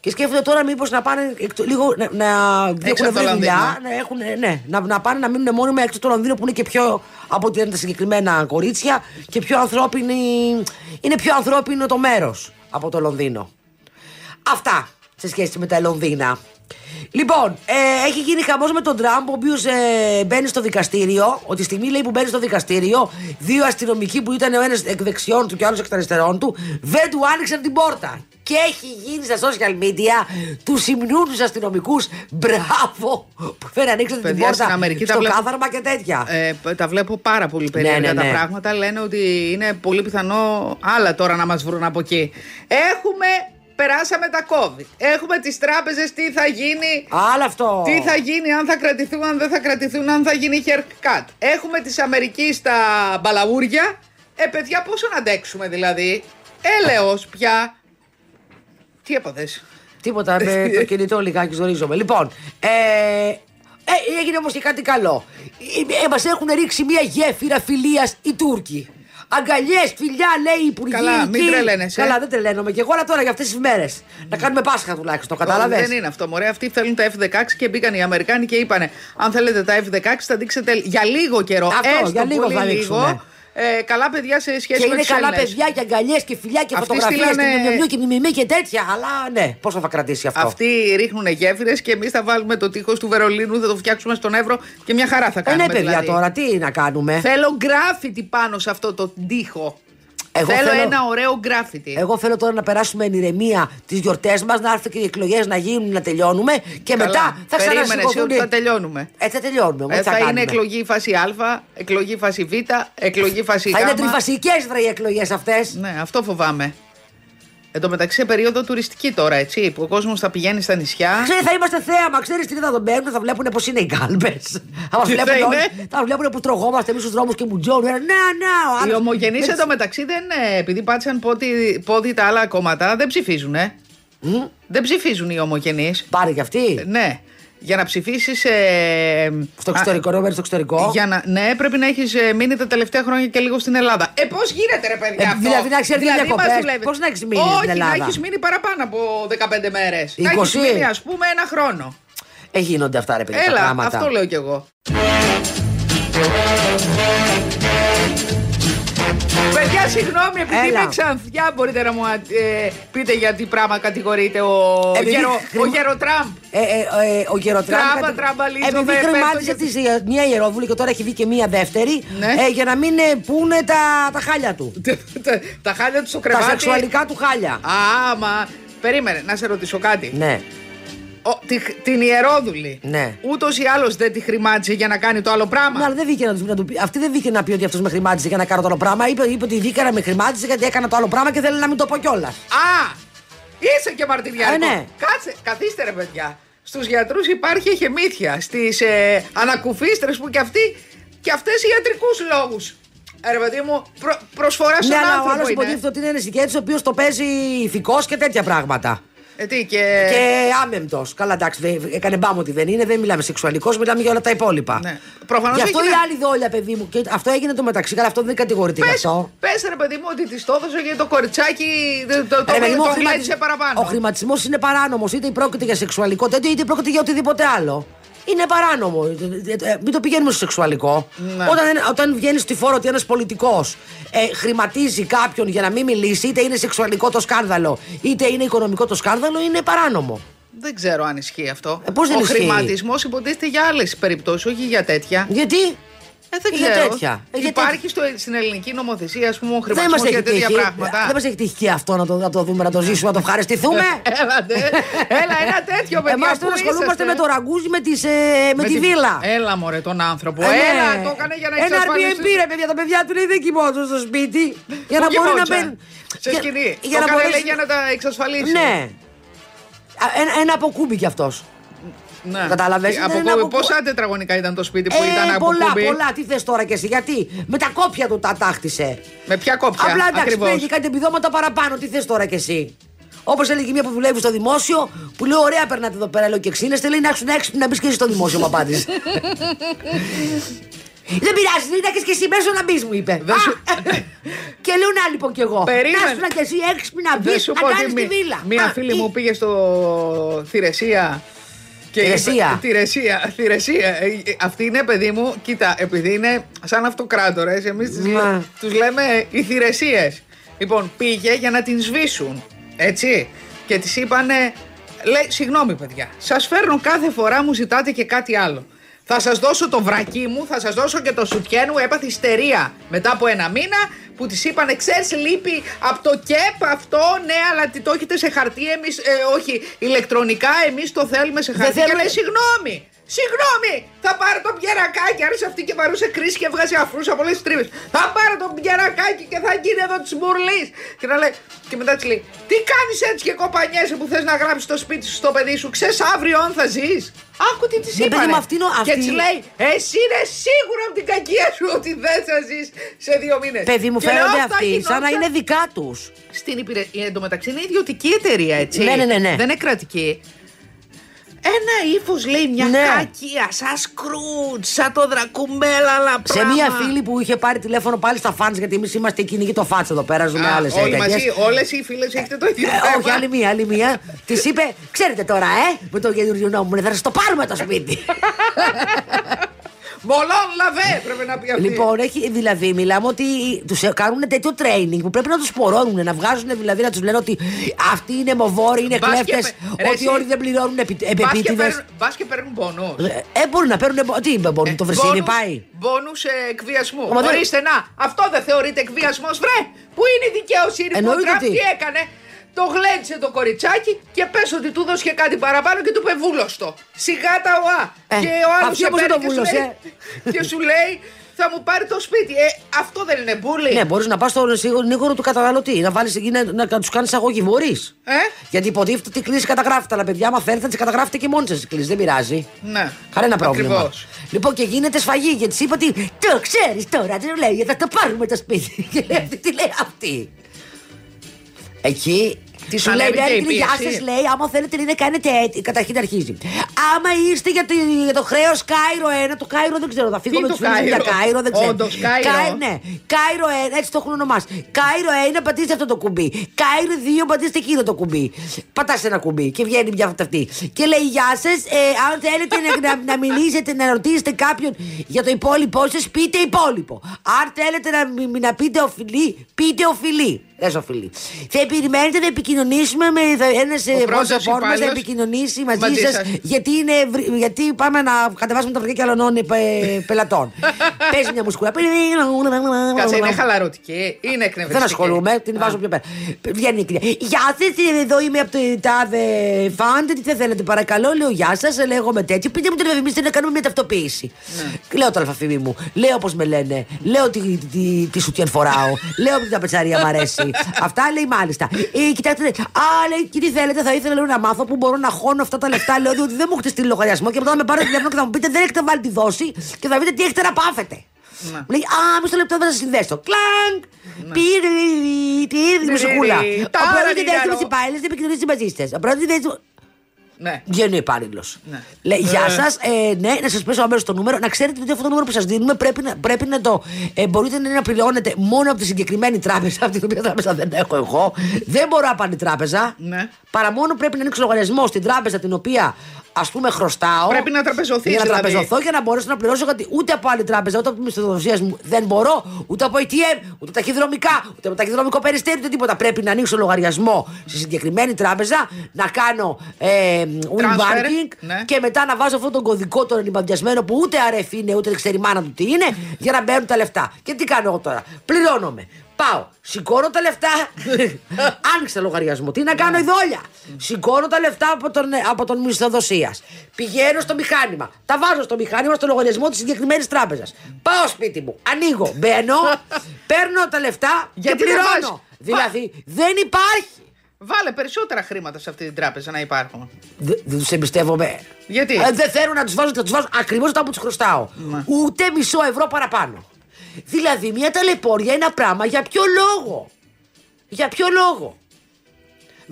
Και σκέφτονται τώρα μήπως να πάνε εκτο- λίγο να, να Έξω έχουν από το βρει δουλειά, Λονδίνο. να, έχουν, ναι, να, να πάνε να μείνουν μόνιμα έξω από το Λονδίνο που είναι και πιο από ό,τι είναι τα συγκεκριμένα κορίτσια και πιο ανθρώπινη, είναι πιο ανθρώπινο το μέρος από το Λονδίνο. Αυτά σε σχέση με τα Λονδίνα. Λοιπόν, ε, έχει γίνει χαμός με τον Τραμπ, ο οποίος ε, μπαίνει στο δικαστήριο. Ότι τη στιγμή λέει που μπαίνει στο δικαστήριο, δύο αστυνομικοί που ήταν ο ένας εκ δεξιών του και ο άλλος εκ των αριστερών του, δεν του άνοιξαν την πόρτα. Και έχει γίνει στα social media, του υμνούν τους αστυνομικούς. Μπράβο που δεν ανοίξατε την Παιδιά, πόρτα στην Αμερική τα στο βλέπω- κάθαρμα και τέτοια. Ε, π- τα βλέπω πάρα πολύ περίεργα Ναι, ναι, τα ναι. πράγματα. Λένε ότι είναι πολύ πιθανό άλλα τώρα να μας βρουν από εκεί. Έχουμε, περάσαμε τα COVID. Έχουμε τις τράπεζες, τι θα γίνει. Άλλο αυτό. Τι θα γίνει, αν θα κρατηθούν, αν δεν θα κρατηθούν, αν θα γίνει haircut. Έχουμε της Αμερικής τα μπαλαούρια. Ε, παιδιά, πόσο να αντέξουμε δηλαδή. Έλεος πια. Τι έπαθες; Τίποτα, με [laughs] το κινητό λιγάκι ζορίζομαι. Λοιπόν, ε, ε, έγινε όμως και κάτι καλό. Ε, Μας έχουν ρίξει μια γέφυρα φιλίας οι Τούρκοι. Αγκαλιές, φιλιά, λέει η Υπουργή. Καλά, μην εκεί. τρελαίνεσαι. Καλά, δεν τρελαίνομαι. Και εγώ αλλά τώρα για αυτές τις μέρες. Να κάνουμε Πάσχα τουλάχιστον, κατάλαβε. Δεν είναι αυτό, μωρέ. Αυτοί θέλουν τα F-16 και μπήκαν οι Αμερικάνοι και είπανε: Αν θέλετε τα F-16, θα δείξετε για λίγο καιρό. Αυτό, έστω για λίγο πολύ θα λίγο. Δείξουμε. Ε, καλά παιδιά σε σχέση Και με είναι τους καλά Έλληνες. παιδιά και αγκαλιές και φιλιά και Αυτοί φωτογραφίες στείλανε- και μιμιού και μιμιμή και τέτοια. Αλλά ναι, πόσο θα κρατήσει αυτό; Αυτοί ρίχνουν γέφυρες και εμείς θα βάλουμε το τείχος του Βερολίνου, θα το φτιάξουμε στον Εύρο και μια χαρά θα Ε, κάνουμε. ναι, παιδιά δηλαδή. τώρα, τι να κάνουμε; Θέλω γκράφιτι πάνω σε αυτό το τείχο. Εγώ θέλω, θέλω- ένα ωραίο γκράφιτι. Εγώ θέλω τώρα να περάσουμε εν ηρεμία τις γιορτές μας, να έρθουν και οι εκλογές να γίνουν, να τελειώνουμε και Καλά. μετά θα Περίμενε εσύ ξανασυμβοθούν. ότι θα τελειώνουμε. Έτσι θα τελειώνουμε. Ε, έτσι θα είναι κάνουμε. εκλογή φάση Α, εκλογή φάση Β, εκλογή φάση Γ. Θα είναι τριφασικέ οι εκλογές αυτές. Ναι, αυτό φοβάμαι. Εν τω μεταξύ σε περίοδο τουριστική τώρα, έτσι, που ο κόσμος θα πηγαίνει στα νησιά. Ξέρει, θα είμαστε θέαμα. Ξέρεις τι θα τον παίρνουν, θα βλέπουν πώ είναι οι κάλπες. [laughs] Θα μας Τι θα βλέπουν είναι; όλοι. Θα βλέπουν που τρογόμαστε εμείς στους δρόμους και μουτζώνουν. Ναι, ναι, ο Οι άλλος- ομογενείς Έτσι. εντωμεταξύ δεν. ε, Επειδή πάτησαν πόδι, πόδι τα άλλα κόμματα, δεν ψηφίζουν, ε. Μμ, Δεν ψηφίζουν οι ομογενείς. Πάρει κι αυτή. Ναι. Για να ψηφίσεις. Ε, Στο εξωτερικό, να μένει στο εξωτερικό. Για να, ναι, πρέπει να έχεις μείνει τα τελευταία χρόνια και λίγο στην Ελλάδα. Ε, πώς γίνεται, ρε παιδιά, Ε, αυτό; δηλαδή να ξέρεις δηλαδή, διακοπές. μας δουλεύει. Πώς να έχεις μείνει Όχι, στην Ελλάδα; να έχεις μείνει παραπάνω από 15 μέρες. Να 20. έχει μείνει, ας πούμε, ένα χρόνο. Ε, γίνονται αυτά, ρε παιδιά. τα Έλα, πράγματα. αυτό λέω κι εγώ. Παιδιά, συγγνώμη, επειδή Έλα. είμαι ξανθιά, μπορείτε να μου ε, πείτε για τι πράγμα κατηγορείται ο, Επειδή γερο, χρημα- ο Γεροτράμπ. Ε, ε, ε, ο Γεροτράμπ. Τράμπα, κατα- τραμπαλίζω, Επειδή με χρημάτισε πέφτω τη ε, μία Ιερόβουλη και τώρα έχει βγει και μία δεύτερη. Ναι. ε, για να μην ε, πούνε τα, τα χάλια του. τα, τα χάλια του στο τα κρεβάτι. σεξουαλικά του χάλια. Α, μα. Περίμενε, να σε ρωτήσω κάτι. Ναι. Ο, τη, την Ιερόδουλη. Ναι. Ούτως ή άλλως δεν τη χρημάτισε για να κάνει το άλλο πράγμα. Ναι, αλλά δεν βγήκε να, του, να του πει. Αυτή δεν βγήκε να πει ότι αυτός με χρημάτισε για να κάνω το άλλο πράγμα. Είπε, είπε ότι βγήκα να με χρημάτισε γιατί έκανα το άλλο πράγμα και θέλει να μην το πω κιόλας. Α! Είσαι και μαρτυριάρικο. Ε, ναι. Κάτσε, καθίστε ρε παιδιά. Στους γιατρούς υπάρχει εχεμήθεια. Στις ε, ανακουφίστρες που και αυτοί και αυτές ιατρικούς λόγους. Ε, ρε παιδί μου, προ, προσφορά στον Ναι, αλλά ο άνθρωπο άλλος είναι. υποτίθεται ότι είναι ένας ηγέτης ο οποίος το παίζει ηθικός και τέτοια πράγματα. Ε, τι, και... Και άμεμπτος. Καλά, εντάξει, δεν- έκανε μπάμ ότι δεν είναι, δεν μιλάμε σεξουαλικός, μιλάμε για όλα τα υπόλοιπα. Ναι. Προφανώς Γι' αυτό έγινε- η άλλη δόλια, παιδί μου. Και αυτό έγινε το μεταξύ, αλλά αυτό δεν κατηγορείται γι' Πες, αυτό. πες ρε παιδί μου ότι της το έδωσε γιατί το κοριτσάκι το, το, το, Ρε, παιδί μου, το ο χρηματι- γλέντισε παραπάνω. Ο χρηματισμός είναι παράνομος, είτε πρόκειται για σεξουαλικό τέτοιο, είτε πρόκειται για οτιδήποτε άλλο. Είναι παράνομο. Ε, ε, ε, Μην το πηγαίνουμε στο σεξουαλικό. Ναι. Όταν, ένα- όταν βγαίνεις στη φόρο ότι ένας πολιτικός ε, χρηματίζει κάποιον για να μην μιλήσει, είτε είναι σεξουαλικό το σκάνδαλο, είτε είναι οικονομικό το σκάνδαλο, είναι παράνομο. Δεν ξέρω αν ισχύει αυτό. Ε, πώς δεν ο ισχύει; χρηματισμός υποτίθεται για άλλες περιπτώσεις, όχι για τέτοια. Γιατί; Ε, δεν Για ξέρω. τέτοια. Ε, για Υπάρχει στο, στην ελληνική νομοθεσία, ας πούμε, ο δεν μα χρηματισμός έχει για τέτοια τύχει. πράγματα. Δεν μας έχει τύχει και αυτό να το, να το δούμε, να το ζήσουμε, να το ευχαριστηθούμε. [laughs] Έλατε. Έλα, ένα τέτοιο παιδί. Εμάς τώρα ασχολούμαστε με το ραγκούζι με, τις, ε, με, τη τη- βίλα. Έλα, μωρέ, τον άνθρωπο. Ε, ναι. Έλα, το έκανε για να Ένα εξασφαλίσει. Airbnb, ρε παιδιά, τα παιδιά του λέει δεν κοιμόντουσαν στο σπίτι. Για να Πού μπορεί να κοιμόντουσαν; μπαίνουν. Σε για- σκηνή. Για το να έκανε, μπορέσει. λέει, για να τα εξασφαλίσει. Ναι. Α, Ένα, ένα αποκούμπι κι αυτός. Ναι. Κατάλαβες, Από δεν είναι κούμπι. από- Πόσα τετραγωνικά ήταν το σπίτι που ήταν από Ε, πολλά, κούμπι. πολλά. Τι θες τώρα κι εσύ, γιατί; Με τα κόπια του τα τάχτισε. Με ποια κόπια. Απλά εντάξει, ακριβώς; παίρνει κάτι επιδόματα παραπάνω. Τι θες τώρα κι εσύ; Όπως έλεγε μία που δουλεύει στο δημόσιο, που λέει: Ωραία, περνάτε εδώ πέρα, λέω και ξύνεστε. Λέει να ήσουν έξυπνοι να μπεις και εσύ στο δημόσιο, μου απάντησε. [laughs] Δεν πειράζει, δεν ήταν και εσύ μέσα να μπεις, μου είπε. Δεν σου- Α, [laughs] και λέω να λοιπόν κι εγώ. Περίμενε. Να ήσουν και εσύ έξυπνη να μπεις Δεν σου να πω ότι κάνεις τη μη- βίλα. μία Α, φίλη τι- μου πήγε στο Θηρεσία. Και Θηρεσία. είπε- Θηρεσία. Θηρεσία. Ε, ε, Αυτή είναι παιδί μου, κοίτα, επειδή είναι σαν αυτοκράτορες, εμείς τις Μα. λέ- τους λέμε οι θηρεσίες. Λοιπόν, πήγε για να την σβήσουν, έτσι. Και της είπανε, λέει, συγγνώμη παιδιά, σας φέρνω κάθε φορά μου ζητάτε και κάτι άλλο. Θα σας δώσω το βρακί μου, θα σας δώσω και το σουτιέν μου, έπαθε ιστερία μετά από ένα μήνα που της είπανε, ξέρεις λείπει από το ΚΕΠ αυτό, ναι, αλλά τι το έχετε σε χαρτί, εμείς, ε, όχι, ηλεκτρονικά, εμείς το θέλουμε σε χαρτί. Και θέλουμε- λέει, συγγνώμη, συγγνώμη, θα πάρω το πιερακάκι, άρχισε αυτή και βαρούσε κρίση και έβγαζε αφρούς από όλες τις τρύπες. Θα πάρω το πιερακάκι και θα γίνει εδώ της μπουρλής. Και να λέει, και μετά της λέει, τι κάνεις έτσι και κοπανιέσαι που θες να γράψεις το σπίτι σου στο παιδί σου, ξέρεις αύριο αν θα ζεις. Άκου τι της Ναι, παιδί είπανε. μου, αυτή είναι ο- Και αυτή- της λέει, εσύ είναι σίγουρο από την κακία σου ότι δεν θα ζεις σε δύο μήνες. Παιδί μου, Και λέω, φαίνονται «Αυτά αυτοί σαν να γινόταν είναι δικά τους. στην υπηρεσία. Εντωμεταξύ είναι ιδιωτική εταιρεία, έτσι. Ναι, ναι, ναι, ναι. Δεν είναι κρατική. Ένα ύφος λέει μια Ναι. κακία, σαν σκρούτ, σαν το δρακουμέλα, αλλά Σε πράγμα. μία φίλη που είχε πάρει τηλέφωνο πάλι στα φάντ, γιατί εμείς είμαστε κυνηγοί το φάτσα εδώ πέρα, ζούμε Α, άλλες Όλοι μαζί, όλες οι φίλες έχετε το ίδιο. Ε, θέμα. όχι, άλλη μία, άλλη μία. Της είπε, ξέρετε τώρα, ε, με το καινούριο νόμο, θα σας το πάρουμε το σπίτι. [laughs] Μολόν λαβέ, πρέπει να πει αυτή. λοιπόν, έχει, δηλαδή, μιλάμε ότι τους κάνουν τέτοιο training που πρέπει να τους πορώνουν, να βγάζουν δηλαδή να τους λένε ότι αυτοί είναι μοβόροι, είναι Μπας και κλέφτες, με- ρε, ότι εσύ- όλοι δεν πληρώνουν επι, Μπας και επίτηδες. παίρνουν- μπας και παίρνουν πονού. Ε, μπορεί να παίρνουν. Τι είπε, μπορεί, το βρεσίνι πάει; Μπόνου εκβιασμού. Μα δεν- Ορίστε να, αυτό δεν θεωρείται εκβιασμός, βρε! Πού είναι η δικαιοσύνη που ο Εννοείται Τραμπ ότι- τι έκανε; Το γλέντσε το κοριτσάκι και πες ότι του δώσες και κάτι παραπάνω και του είπε βούλωστο. Σιγά τα οά. Ε, και ο άλλος αυτή όμως δεν το βούλωσε. και σου λέει θα μου πάρει το σπίτι. Ε, αυτό δεν είναι μπουλί. Ναι, μπορείς να πας στον νίγορο του καταναλωτή, να, βάλεις, εκεί, να, να, τους κάνεις αγωγή. Μπορείς. Ε; Γιατί υποτίθεται ότι η κλίση καταγράφεται. Αλλά παιδιά, άμα θέλετε, θα τις καταγράφετε και μόνοι σα η κλίση. Δεν πειράζει. Ναι. Κανένα πρόβλημα. Ακριβώς. Λοιπόν, και γίνεται σφαγή και τη είπα ότι το ξέρεις τώρα, δεν λέει, θα το πάρουμε το σπίτι. Και λέει αυτή, τι λέει αυτή. Εκεί Τι σου Θα λέει, ανέβει και η Μέρκελ, γεια πίεση. σας, λέει. Άμα θέλετε να κάνετε έτσι. Καταρχήν αρχίζει. Άμα είστε για το, για το χρέος Κάιρο 1, το Κάιρο δεν ξέρω, θα φύγω Τι με το τους φίλους για Κάιρο; Κάιρο, δεν ξέρω. Όντως, Κάιρο. Κάι- ναι, Κάιρο 1, έτσι το έχουν ονομάσει. Κάιρο 1, πατήστε αυτό το κουμπί. Κάιρο 2, πατήστε εκείνο το κουμπί. Πατά ένα κουμπί και βγαίνει μια αυτή. Και λέει, Γεια σας, ε, αν θέλετε να, να, να μιλήσετε, να ρωτήσετε κάποιον για το υπόλοιπό σας, πείτε υπόλοιπο. Αν θέλετε να, μι- να πείτε οφειλή, πείτε οφειλή. Δεν οφειλή. Θα περιμένετε να επικοινωνήσουμε με ένας πρώτος φόρμα να υπάλληλος επικοινωνήσει μαζί, μαζί σας. σας. Γιατί, είναι, ευρύ- γιατί πάμε να κατεβάσουμε τα βρυκά και αλωνών ε, πε- πελατών. [laughs] Παίζει μια μουσκούρα. Κάτσε, είναι χαλαρωτική, είναι εκνευριστική. Δεν ασχολούμαι, την βάζω πιο πέρα. Βγαίνει η κυρία. Γεια σα, εδώ είμαι από το τάδε φάντε. Τι θα θέλετε, παρακαλώ. Λέω γεια σας, λέγομαι τέτοιο. Πείτε μου την διαφημίστε να κάνουμε μια ταυτοποίηση. Λέω το αλφαφήμι μου. Λέω πώ με λένε. Λέω τι, τι, τι σουτιέν φοράω. [laughs] Λέω ότι τα πετσαρία μου αρέσει. Αυτά λέει μάλιστα. Ε, κοιτάξτε, α, λέει, και τι θέλετε, θα ήθελα λέω, να μάθω που μπορώ να χώνω αυτά τα λεφτά. Λέω ότι δεν μου έχετε στείλει λογαριασμό και μετά θα με πάρετε τηλέφωνο και θα μου πείτε δεν έχετε βάλει τη δόση και θα δείτε τι έχετε να πάθετε. Ναι. Μου λέει, Α, μισό λεπτό, θα σας συνδέσω. Κλανκ! Πήρε τη μουσικούλα. Τιρι, Ο τάρα, πρώτο τιριάρο. διεύθυνο υπάλληλο δεν επικοινωνήσει μαζί σα. Ο πρώτο διεύθυνο. Ναι. Βγαίνει ο υπάλληλος. Ναι. Λέει, Γεια Ε. σας, ε, ναι, να σας πέσω αμέσω το νούμερο. Να ξέρετε ότι αυτό το νούμερο που σας δίνουμε πρέπει να, πρέπει να το. Ε, μπορείτε να να πληρώνετε μόνο από τη συγκεκριμένη τράπεζα. Αυτή την οποία τράπεζα δεν έχω εγώ. Δεν μπορώ να πάνε τράπεζα. Ναι. Παρά μόνο πρέπει να ανοίξω λογαριασμό στην τράπεζα την οποία ας πούμε χρωστάω. Πρέπει να τραπεζωθείς, Για να δηλαδή. τραπεζωθώ για να μπορέσω να πληρώσω γιατί ούτε από άλλη τράπεζα, ούτε από τη μισθοδοσία μου δεν μπορώ, ούτε από ATM, ούτε ταχυδρομικά, ούτε από ταχυδρομικό περιστέρι, ούτε τίποτα. Πρέπει να ανοίξω λογαριασμό στη συγκεκριμένη τράπεζα, να κάνω ε, win Transfer, banking ναι. και μετά να βάζω αυτόν τον κωδικό τον ενυπαντιασμένο που ούτε αρεφ είναι, ούτε ξέρει η μάνα του τι είναι, για να μπαίνουν τα λεφτά. Και τι κάνω εγώ τώρα; Πληρώνομαι. Πάω, σηκώνω τα λεφτά. [laughs] Άνοιξα λογαριασμό. Τι να κάνω ειδόλια. Σηκώνω τα λεφτά από τον, από τον μισθοδοσίας. Πηγαίνω στο μηχάνημα. Τα βάζω στο μηχάνημα στο λογαριασμό της συγκεκριμένης τράπεζας. Πάω σπίτι μου. Ανοίγω. Μπαίνω. [laughs] παίρνω τα λεφτά Γιατί και δεν πληρώνω. βάζεις; Δηλαδή δεν υπάρχει. Βάλε περισσότερα χρήματα σε αυτή την τράπεζα να υπάρχουν. Δε- Δεν του εμπιστεύομαι. Γιατί; Ε, δεν θέλω να τους βάζω, θα τους βάζω ακριβώς αυτά που τους χρωστάω. Ούτε μισό ευρώ παραπάνω. Δηλαδή, μια ταλαιπώρια είναι ένα πράγμα για ποιο λόγο; Για ποιο λόγο;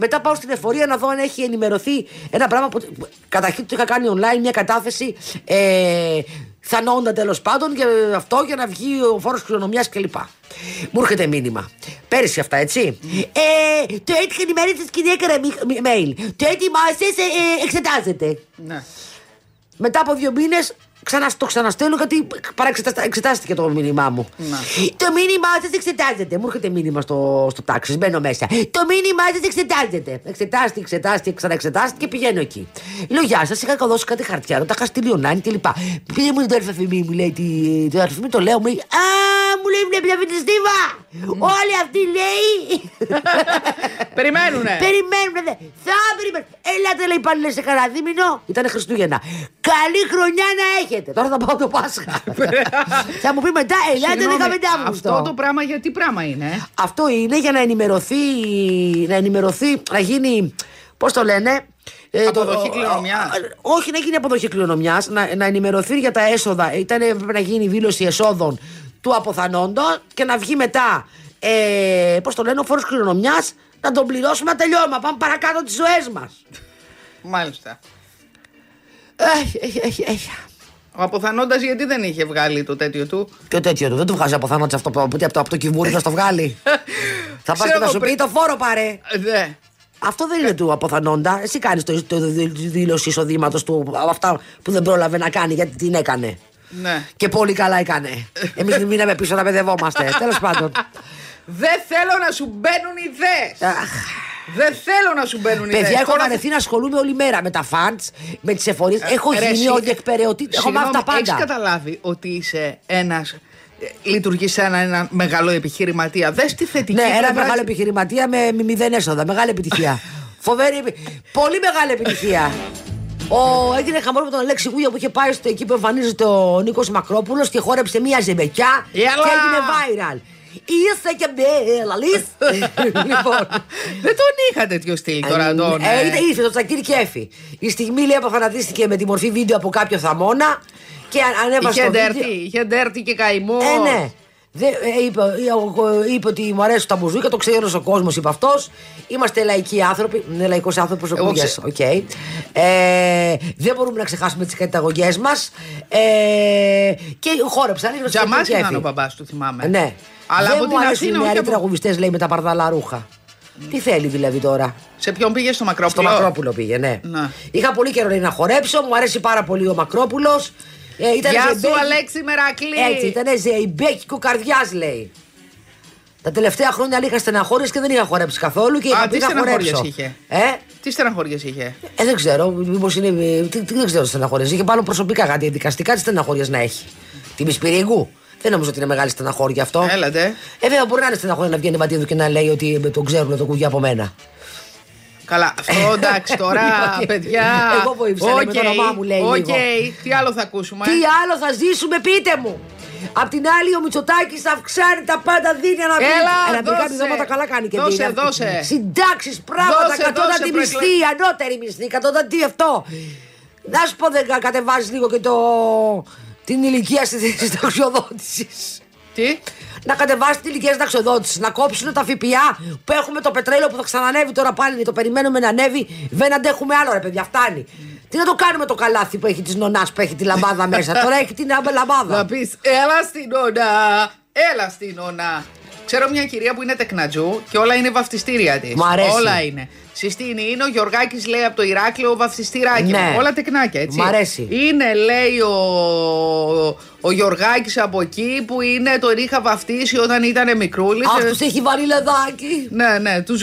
Μετά πάω στην εφορία να δω αν έχει ενημερωθεί ένα πράγμα που. Καταρχήν το είχα κάνει online μια κατάθεση ε, θανόντα τέλος πάντων για αυτό για να βγει ο φόρος κληρονομιάς κλπ. Μου έρχεται μήνυμα. Πέρυσι αυτά, έτσι. Ε, το έτυχε ενημερώσει τη κυρία έκανα μι- mail. Το έτοιμά σα ε, εξετάζεται. Ναι. Μετά από δύο μήνες ξανά, το ξαναστέλνω γιατί παραεξετάστα- εξετάστηκε το μήνυμά μου. Να. Το μήνυμά σας εξετάζεται. Μου έρχεται μήνυμα στο, στο τάξη, μπαίνω μέσα. Το μήνυμά σας εξετάζεται. Εξετάστηκε, εξετάστηκε, ξαναεξετάστηκε και πηγαίνω εκεί. Λέω Γεια σας, είχα δώσει κάτι χαρτιά, τα είχα στείλει online κλπ. Πήγε μου το αλφαβημί, μου λέει. Τι, το αλφαβημί το λέω, μου λέει Α, μου λέει βλέπεις αυτή τη στίβα. Όλοι αυτοί λέει. Περιμένουνε. Περιμένουμε, δε. Θα περιμένουμε. Ελάτε, λέει πάλι σε κανένα δίμηνο. Ήταν Χριστούγεννα. Καλή χρονιά να έχετε. Τώρα θα πάω το Πάσχα. [laughs] θα μου πει μετά, ελάτε Συγγνώμη, 15 Αύγουστο. Αυτό το πράγμα γιατί πράγμα είναι; ε; Αυτό είναι για να ενημερωθεί, να ενημερωθεί, να γίνει, πώς το λένε, ε, Αποδοχή το- κληρονομιάς. α, Όχι να γίνει αποδοχή κληρονομιάς, να, να ενημερωθεί για τα έσοδα. Ήταν, έπρεπε να γίνει δήλωση εσόδων του αποθανόντο και να βγει μετά, ε, πώς το λένε, ο φόρος κληρονομιάς να τον πληρώσουμε να τελειώνουμε, να πάμε παρακάτω τις ζωές μας. Μάλιστα. Έχει, έχει, έχει, έχει. Ο αποθανόντας γιατί δεν είχε βγάλει το τέτοιο του; Ποιο τέτοιο του, δεν του βγάζει αποθανόντο αυτό που από, το, από το κυβούρι θα στο βγάλει; [laughs] θα πας Ξέρω και θα εγώ σου πει πριν- το φόρο πάρε. Ε, Δε. Αυτό δεν είναι του αποθανόντα. Εσύ κάνεις το, το δι- δήλωση εισοδήματος του από αυτά που δεν πρόλαβε να κάνει γιατί την έκανε. Ναι. Και πολύ καλά έκανε. Εμείς [laughs] μείναμε πίσω να παιδευόμαστε. Τέλος πάντων. Δεν θέλω να σου μπαίνουν ιδέες. Αχ, Δεν θέλω να σου μπαίνουν ιδέες. Παιδιά, έχω βαρεθεί να ασχολούμαι όλη μέρα με τα φαντς, με τις εφορίες. Έχω γίνει ο διεκπαιρεωτή. Έχω μάθει τα Έχει πάντα. καταλάβει ότι είσαι ένα. Λειτουργείς σαν ένα μεγάλο επιχειρηματία; Δες τη θετική Ναι, ένα πλευρά. μεγάλο επιχειρηματία με μη- μηδέν έσοδα. Μεγάλη επιτυχία. [laughs] Φοβερή. επι- Πολύ μεγάλη επιτυχία. Ο, έγινε χαμός με τον Αλέξη Γούγια που είχε πάει στο εκεί που εμφανίζεται ο Νίκος Μακρόπουλος και χόρεψε μία ζεμπεκιά Έλα! και έγινε viral. Είσαι και μπέλα, λύς. [laughs] λοιπόν. Δεν τον είχα τέτοιο στυλ τώρα τον. Ε, ε. ήρθε- ήρθε το τσακίρι και έφη. Η στιγμή λέει αποφανατίστηκε με τη μορφή βίντεο από κάποιο θαμώνα και αν- ανέβασε Είχε το ντέρτη, βίντεο. είχε ντέρτη και καημό. Ε, ναι. Δεν, ε, είπε, ε, είπε ότι μου αρέσουν τα μπουζούκια, το ξέρει όλος ο κόσμος, είπε αυτός. Είμαστε λαϊκοί άνθρωποι. Είναι λαϊκός άνθρωπος ο Εγώ Κουγιές. ξέρω. Οκ. Ε, δεν μπορούμε να ξεχάσουμε τις καταγωγές μας. Ε, και χόρεψαν. λίγο στο Τζαμάς κέφι. ήταν ο μπαμπάς του, θυμάμαι. Ναι. Αλλά δεν από μου την αρέσουν Αθήνα, οι όχι νεαροί από... τραγουδιστές, λέει, με τα παρδαλά ρούχα. Τι θέλει δηλαδή τώρα; Σε ποιον πήγε στο Στο Μακρόπουλο; Μακρόπουλο πήγε, ναι. Να. Είχα πολύ καιρό λέει, να χορέψω, μου αρέσει πάρα πολύ ο Μακρόπουλος. Ε, ήταν Γεια σου, ζεμπέκι- Αλέξη Μερακλή. Έτσι, ήταν ζεϊμπέκικο καρδιάς, λέει. Τα τελευταία χρόνια είχα στεναχώρε και δεν είχα χορέψει καθόλου και Α, είχα τι πει να στεναχώριες χορέψω. είχε; Ε, Τι στεναχώριες είχε; ε, δεν ξέρω, μήπως είναι. Τι, τι, δεν ξέρω τι στεναχώρε. Είχε πάνω προσωπικά κάτι, δικαστικά τι στεναχώρε να έχει. Τη Μισπυρίγκου. Δεν νομίζω ότι είναι μεγάλη στεναχώρια αυτό. Έλατε. Ε, βέβαια μπορεί να είναι στεναχώρια να βγαίνει βατίδου και να λέει ότι ε, τον ξέρουν το κουγιά από μένα. Καλά, αυτό εντάξει τώρα, [laughs] Όχι. παιδιά. Εγώ βοήθησα, λέει, με το Οκ, όνομά μου, λέει, Οκ, λίγο. τι άλλο θα ακούσουμε; Τι άλλο θα ζήσουμε, πείτε μου! Απ' την άλλη, ο Μητσοτάκης θα αυξάνει τα πάντα, δίνει ένα Έλα, Αναπηρικά δώσε. επιδόματα καλά κάνει και Δώσε, δίνει. δώσε. Συντάξεις, πράγματα, Δώσε, κατώτατη δώσε, μισθή, ανώτερη μισθή, κατώτατη αυτό. Να σου πω, δεν κατεβάζεις λίγο και το. την ηλικία στη [laughs] συνταξιοδότηση. Τι. Να κατεβάσει την ηλικία συνταξιοδότηση, να κόψουν τα ΦΠΑ που έχουμε το πετρέλαιο που θα ξανανεύει τώρα πάλι. Το περιμένουμε να ανέβει. Δεν αντέχουμε άλλο, ρε παιδιά, φτάνει. Τι να το κάνουμε το καλάθι που έχει τη νονάς που έχει τη λαμπάδα μέσα. [laughs] Τώρα έχει την λαμπάδα. Να πεις, έλα στην ώνα. Έλα στην ώνα. Ξέρω μια κυρία που είναι τεκνατζού και όλα είναι βαφτιστήρια της. Μ' αρέσει. Όλα είναι. Συστήνει, είναι ο Γιωργάκης, λέει από το Ηράκλειο, βαφτιστηράκι. Ναι. μου. Όλα τεκνάκια, έτσι. Μ' αρέσει. Είναι, λέει, ο, ο Γιωργάκης από εκεί που είναι, τον είχα βαφτίσει όταν ήταν μικρούλης. Αυτό έχει βάλει λαδάκι. Ναι, ναι, τους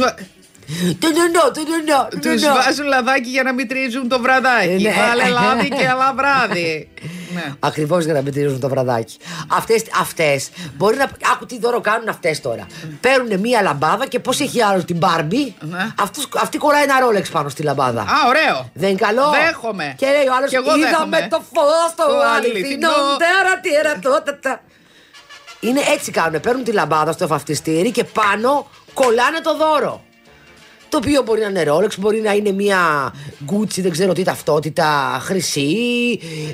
Το νονό, το νονό. το τους νονό. βάζουν λαδάκι για να μην τρίζουν το βραδάκι. Ε, ναι. Βάλε λάδι και άλλα βράδυ. [laughs] ναι. Ακριβώς για να μην τηρήσουν το βραδάκι. Αυτές, αυτές μπορεί να. Άκου τι δώρο κάνουν αυτές τώρα. Παίρνουν μία λαμπάδα και πώς έχει άλλο την Μπάρμπι; Ναι. αυτός- αυτή κολλάει ένα ρόλεξ πάνω στη λαμπάδα. Α, ωραίο. Δεν είναι καλό. Δέχομαι. Και λέει ο άλλος: Κι εγώ Είδαμε δέχομαι. το φως στο Το αληθινό. αληθινό. Τέρα, τέρα, τότε, τα. Είναι έτσι κάνουν. Παίρνουν τη λαμπάδα στο βαφτιστήρι και πάνω κολλάνε το δώρο. Το οποίο μπορεί να είναι Rolex, μπορεί να είναι μια Gucci, δεν ξέρω τι ταυτότητα, χρυσή.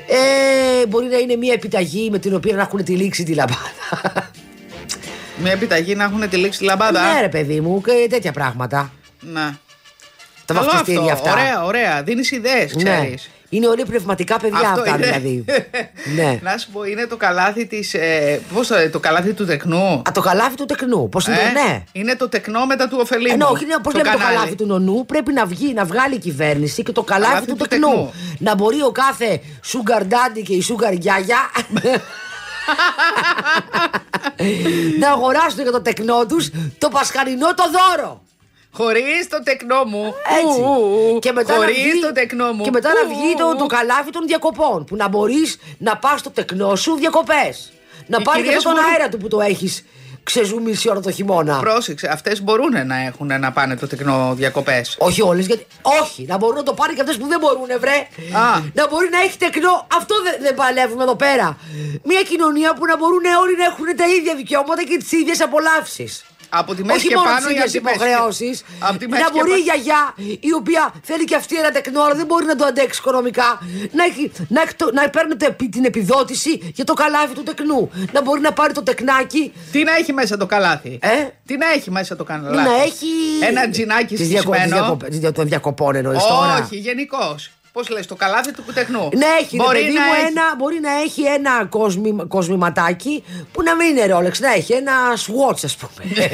Ε, μπορεί να είναι μια επιταγή με την οποία να έχουν τυλίξει τη λαμπάδα. Μια επιταγή να έχουν τη λήξη λαμπάδα. ναι, ρε παιδί μου, και τέτοια πράγματα. Να. Τα Καλό βαφτιστήρια αυτό. αυτά. Ωραία, ωραία. Δίνεις ιδέες, Ναι. Ξέρει. Είναι όλοι πνευματικά παιδιά αυτά δηλαδή. ναι. [laughs] Να σου πω, είναι το καλάθι της. Ε, Πώς το, το καλάθι του τεκνού; Α, το καλάθι του τεκνού. Πώς είναι, Ε, ναι. Είναι το τεκνό μετά του ωφελήμου. Ενώ όχι, πώ στο λέμε το κανάλι. καλάθι του νονού, πρέπει να βγει, να βγάλει η κυβέρνηση και το καλάθι Καλάθι του του τεκνού. τεκνού. Να μπορεί ο κάθε sugar daddy και η sugar γιάγια [laughs] [laughs] να αγοράσουν για το τεκνό τους το πασχαλινό το δώρο. Χωρίς το τεκνό μου. Έτσι. Ου, ου, ου. Και μετά, να Χωρίς βγει, το τεκνό μου. και μετά Ου, να βγει το, ου, το ου. καλάθι των διακοπών. Που να μπορείς να πας στο τεκνό σου διακοπές. Να Οι πάρεις και κυρίες αυτόν τον μπορούν- αέρα του που το έχεις ξεζουμίσει όλο το χειμώνα. Πρόσεξε, αυτές μπορούν να έχουν να πάνε το τεκνό διακοπές. Όχι όλες, γιατί. Όχι, να μπορούν να το πάρει και αυτές που δεν μπορούν, βρε. Α. Να μπορεί να έχει τεκνό. Αυτό δεν, δεν παλεύουμε εδώ πέρα. Μια κοινωνία που να μπορούν όλοι να έχουν τα ίδια δικαιώματα και τις ίδιες απολαύσεις. Από τη μέση Όχι και μόνο πάνω τις ή από ίδιες τη μέση και- υποχρεώσεις. Από τη μέση Να και μπορεί η πα- γιαγιά, η οποία θέλει και αυτή ένα τεκνό, αλλά δεν μπορεί να το αντέξει οικονομικά, να, έχει, να, έχει το- να παίρνει το επί- την επιδότηση για το καλάθι του τεκνού. Να μπορεί να πάρει το τεκνάκι. Τι να έχει μέσα το καλάθι; Ε; Τι να έχει μέσα το καλάθι. Να έχει. Ένα τζινάκι Τις διακο- τις σκισμένο. διακοπές- τις δια- των διακοπών εννοείς τώρα. Όχι, γενικώς. Πώς λες, το καλάθι του τεκνού. Ναι, έχει, ρε Μπορεί παιδί να μου, έχει- ένα, μπορεί να έχει ένα κόσμι, κοσμηματάκι που να μην είναι Rolex, να έχει ένα swatch, ας πούμε.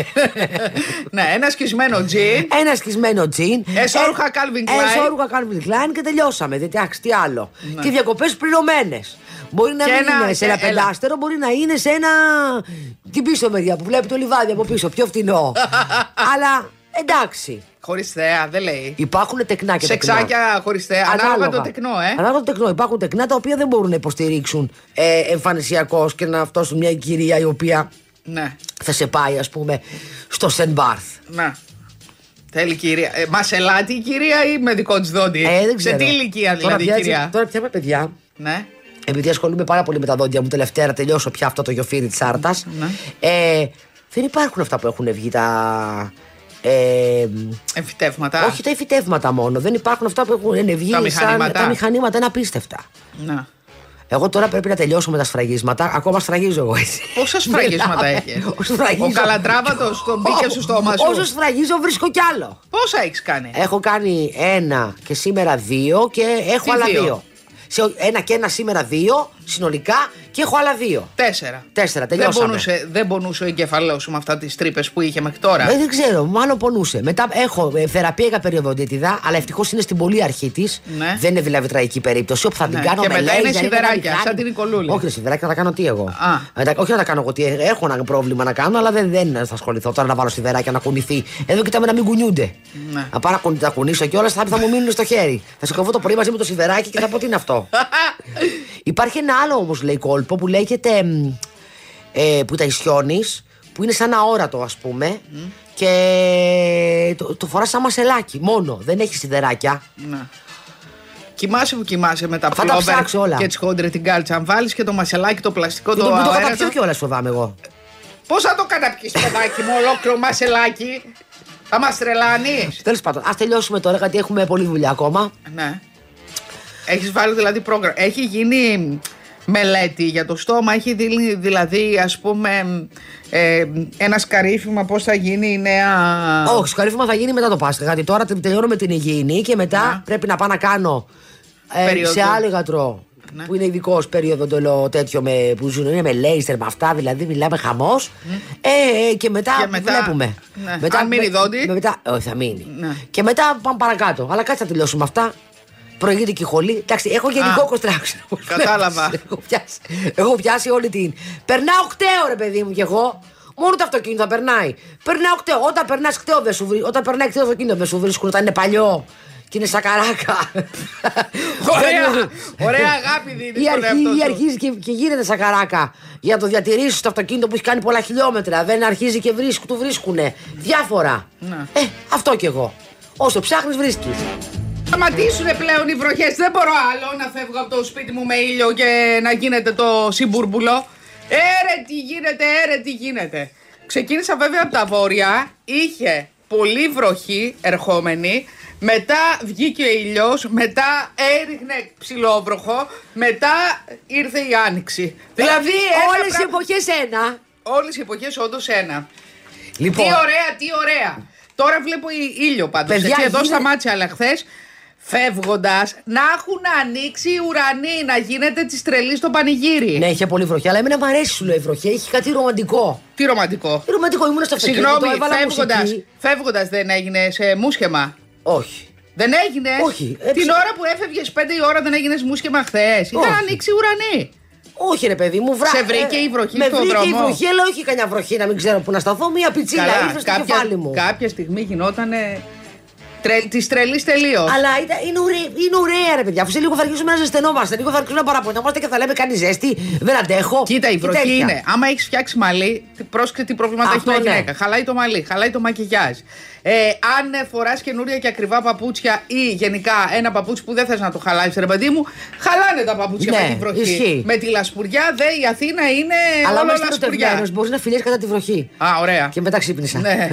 ναι, ένα σκισμένο τζιν. ένα σκισμένο τζιν. Εσώρουχα ε, Calvin Klein. Εσώρουχα Calvin Klein και τελειώσαμε. Δεν εντάξει, τι άλλο. Και διακοπές πληρωμένες. Μπορεί να Ναι. Και μην ένα- είναι σε ένα και- έλα. πεντάστερο, μπορεί να είναι σε ένα. την πίσω μεριά που βλέπει το λιβάδι από πίσω, πιο φτηνό. [laughs] Αλλά εντάξει. Χωρίς θέα, δεν λέει. Υπάρχουν τεκνά και τεκνά. Σεξάκια χωρίς θέα. Ανάλογα το τεκνό, ε. Ανάλογα το τεκνό. Υπάρχουν τεκνά τα οποία δεν μπορούν να υποστηρίξουν ε, εμφανισιακώ και να φτώσουν μια κυρία η οποία Ναι, θα σε πάει, ας πούμε, στο Σεν Μπάρθ. να. Θέλει κυρία. Ε, Μασελάτη η κυρία ή με δικό της δόντι; Ε, δεν Σε ξέρω. τι ηλικία Τώρα δηλαδή η πια έτσι- κυρία; Τώρα πια με παιδιά. Ναι. Επειδή ασχολούμαι πάρα πολύ με τα δόντια μου τελευταία, να τελειώσω πια αυτό το γιοφύρι της άρτας. Ναι. Ε, δεν υπάρχουν αυτά που έχουν βγει τα. Ε, Εμφυτεύματα. όχι τα εφητεύματα μόνο. Δεν υπάρχουν αυτά που έχουν βγει Τα σαν μηχανήματα. τα μηχανήματα. Είναι απίστευτα. Να. Εγώ τώρα πρέπει να τελειώσω με τα σφραγίσματα. Ακόμα σφραγίζω εγώ έτσι. Πόσα σφραγίσματα Μιλάμε. έχεις; Όσο σφραγίζω- Ο καλατράβατος τον μπήκε στο στόμα σου; Όσο σφραγίζω, βρίσκω κι άλλο. Πόσα έχεις κάνει; Έχω κάνει ένα και σήμερα δύο και έχω Τι άλλα δύο; δύο. Σε, ένα και ένα σήμερα δύο συνολικά και έχω άλλα δύο. Τέσσερα. Τέσσερα, δεν τελειώσαμε. πονούσε, δεν πονούσε ο εγκεφαλό σου με αυτά τις τρύπες που είχε μέχρι τώρα; Ε, δεν ξέρω, μάλλον πονούσε. Μετά έχω ε, θεραπεία για περιοδοντίτιδα, αλλά ευτυχώς είναι στην πολύ αρχή της. Ναι. Δεν είναι δηλαδή τραγική περίπτωση. Όπου θα την Ναι, κάνω και με μετά είναι λέιζερ, σιδεράκια, να την σαν την Νικολούλη. Όχι, σιδεράκια να τα κάνω τι εγώ. Α. Μετα- όχι να τα κάνω εγώ τι. Έχω ένα πρόβλημα να κάνω, αλλά δεν, δεν θα ασχοληθώ τώρα να βάλω σιδεράκια να κουνηθεί. Εδώ κοιτάμε να μην κουνιούνται. Ναι. Να πάω να κουνη- τα κουνήσω κιόλας, θα, θα μου μείνουν στο χέρι. Θα σηκωθώ το πρωί μαζί με το σιδεράκι και θα πω τι είναι αυτό. [laughs] Υπάρχει ένα άλλο όμως λέει κόλπο που λέγεται. μ, Ε, που τα ισιώνεις, που είναι σαν αόρατο ας πούμε. Και το, το φοράς σαν μασελάκι μόνο. Δεν έχεις σιδεράκια. Ναι. Κοιμάσαι που κοιμάσαι με τα Θα τα πλόμπερ ψάξω όλα. και τη χόντρες την κάλτσα. Αν βάλεις και το μασελάκι το πλαστικό Και το το, το αέρατο, καταπιώ κιόλας φοβάμαι εγώ. Πώς θα το καταπιείς, παιδάκι μου, ολόκληρο μασελάκι; Θα μας τρελάνεις. Τέλος πάντων, ας τελειώσουμε τώρα γιατί έχουμε πολλή δουλειά ακόμα. Ναι. Έχεις βάλει δηλαδή πρόγραμμα. Έχει γίνει μελέτη για το στόμα. Έχει δει, δηλαδή, ας πούμε, ε, ένα σκαρίφημα πώς θα γίνει η νέα. Όχι, σκαρίφημα θα γίνει μετά το Πάσχα. Γιατί τώρα τε- τελειώνω με την υγιεινή και μετά Ναι. πρέπει να πάω να κάνω ε, Περίοδο. σε άλληγατρο. Ναι. Που είναι ειδικό περίοδο το τέτοιο με, που ζουν είναι με λέιστερ, με αυτά δηλαδή μιλάμε χαμός. Ε, ε, και μετά, Και μετά- βλέπουμε. ναι. Αν μείνει δόντι. με- μετά, όχι, θα μείνει. Ναι. Και μετά πάμε παρακάτω. Αλλά κάτσε να τελειώσουμε αυτά. Προηγείται και η χολή. Εντάξει, έχω γενικό Α, κοστράξιο. όπως κατάλαβα. βλέπεις. έχω, πιάσει, έχω πιάσει όλη την. Περνάω κταίο, ρε παιδί μου, κι εγώ. Μόνο το αυτοκίνητο θα περνάει. Περνάω κταίο. Όταν περνάς κταίο δεν σου βρίσκουν. Όταν περνάει κταίο αυτοκίνητο δεν σου βρίσκουν. Όταν είναι παλιό και είναι σακαράκα. [laughs] Ωραία, ωραία αγάπη δίνεις Ή, στον αρχί, εαυτό ή σου. αρχίζει και, και γίνεται σακαράκα για να το διατηρήσεις το αυτοκίνητο που έχει κάνει πολλά χιλιόμετρα. Δεν αρχίζει και βρίσκ, του βρίσκουνε. Διάφορα. Ναι. Ε, αυτό κι εγώ. Όσο ψάχνεις, βρίσκεις. Σταματήσουνε πλέον οι βροχές. Δεν μπορώ άλλο να φεύγω από το σπίτι μου με ήλιο και να γίνεται το συμπούρμπουλο. Έρε τι γίνεται, έρε τι γίνεται. Ξεκίνησα βέβαια από τα βόρεια. Είχε πολύ βροχή ερχόμενη. Μετά βγήκε ο ήλιος, μετά έριχνε ψηλόβροχο, μετά ήρθε η άνοιξη. Δηλαδή ένα Όλε οι πράγμα- εποχές ένα. όλες οι εποχές όντως ένα. Λοιπόν, Τι ωραία, τι ωραία. Τώρα βλέπω ή- ήλιο πάντως. Παιδιά, έτσι, εδώ γίνεται- σταμάτησε, αλλά χθες φεύγοντας να έχουν ανοίξει οι ουρανοί, να γίνεται της τρελής στο πανηγύρι. ναι, είχε πολύ βροχή, αλλά εμένα μου αρέσει σου λέω η βροχή. Έχει κάτι ρομαντικό. Τι ρομαντικό; Τι ρομαντικό, ήμουν στο αυτοκίνητο. Συγγνώμη, έβαλα φεύγοντας μουσική. φεύγοντας δεν έγινε σε μουσχεμα; Όχι. Δεν έγινε; Όχι, Την έψα- ώρα που έφευγες 5 η ώρα δεν έγινες μουσχεμα χθες; Είχαν Όχι. ανοίξει οι ουρανοί. Όχι, ρε παιδί μου, βρά. Σε βρήκε η βροχή με στον βρήκε η δρόμο; βροχή, αλλά όχι κανένα βροχή να μην ξέρω πού να σταθώ. Μία πιτσίλα ήρθε στο κεφάλι μου. κάποια στιγμή γινόταν τρε, της τρελής τελείως. Αλλά ήταν, είναι, ωραία, είναι ωραία, ρε παιδιά. Αφού σε λίγο θα αρχίσουμε να ζεσθενόμαστε, λίγο θα αρχίσουμε να παραπονιόμαστε και θα λέμε κάνει ζέστη. Δεν αντέχω. Κοίτα, η και βροχή τέτοια. είναι. Άμα έχεις φτιάξει μαλλί, τι- πρόσεξε τι προβλήματα Αυτό έχει μια ναι. γυναίκα. Χαλάει το μαλλί, χαλάει το μακιγιάζ. Ε, αν φοράς καινούρια και ακριβά παπούτσια ή γενικά ένα παπούτσι που δεν θες να το χαλάει, ρε παιδί μου, χαλάνε τα παπούτσια Ναι, με τη βροχή. ισχύει. Με τη λασπουριά, δε η Αθήνα είναι Αλλά όλο όμως λασπουριά. ερωτευμένο μπορείς να φιλιές κατά τη βροχή. Α, ωραία. Και μετά ξύπνησα. Ναι.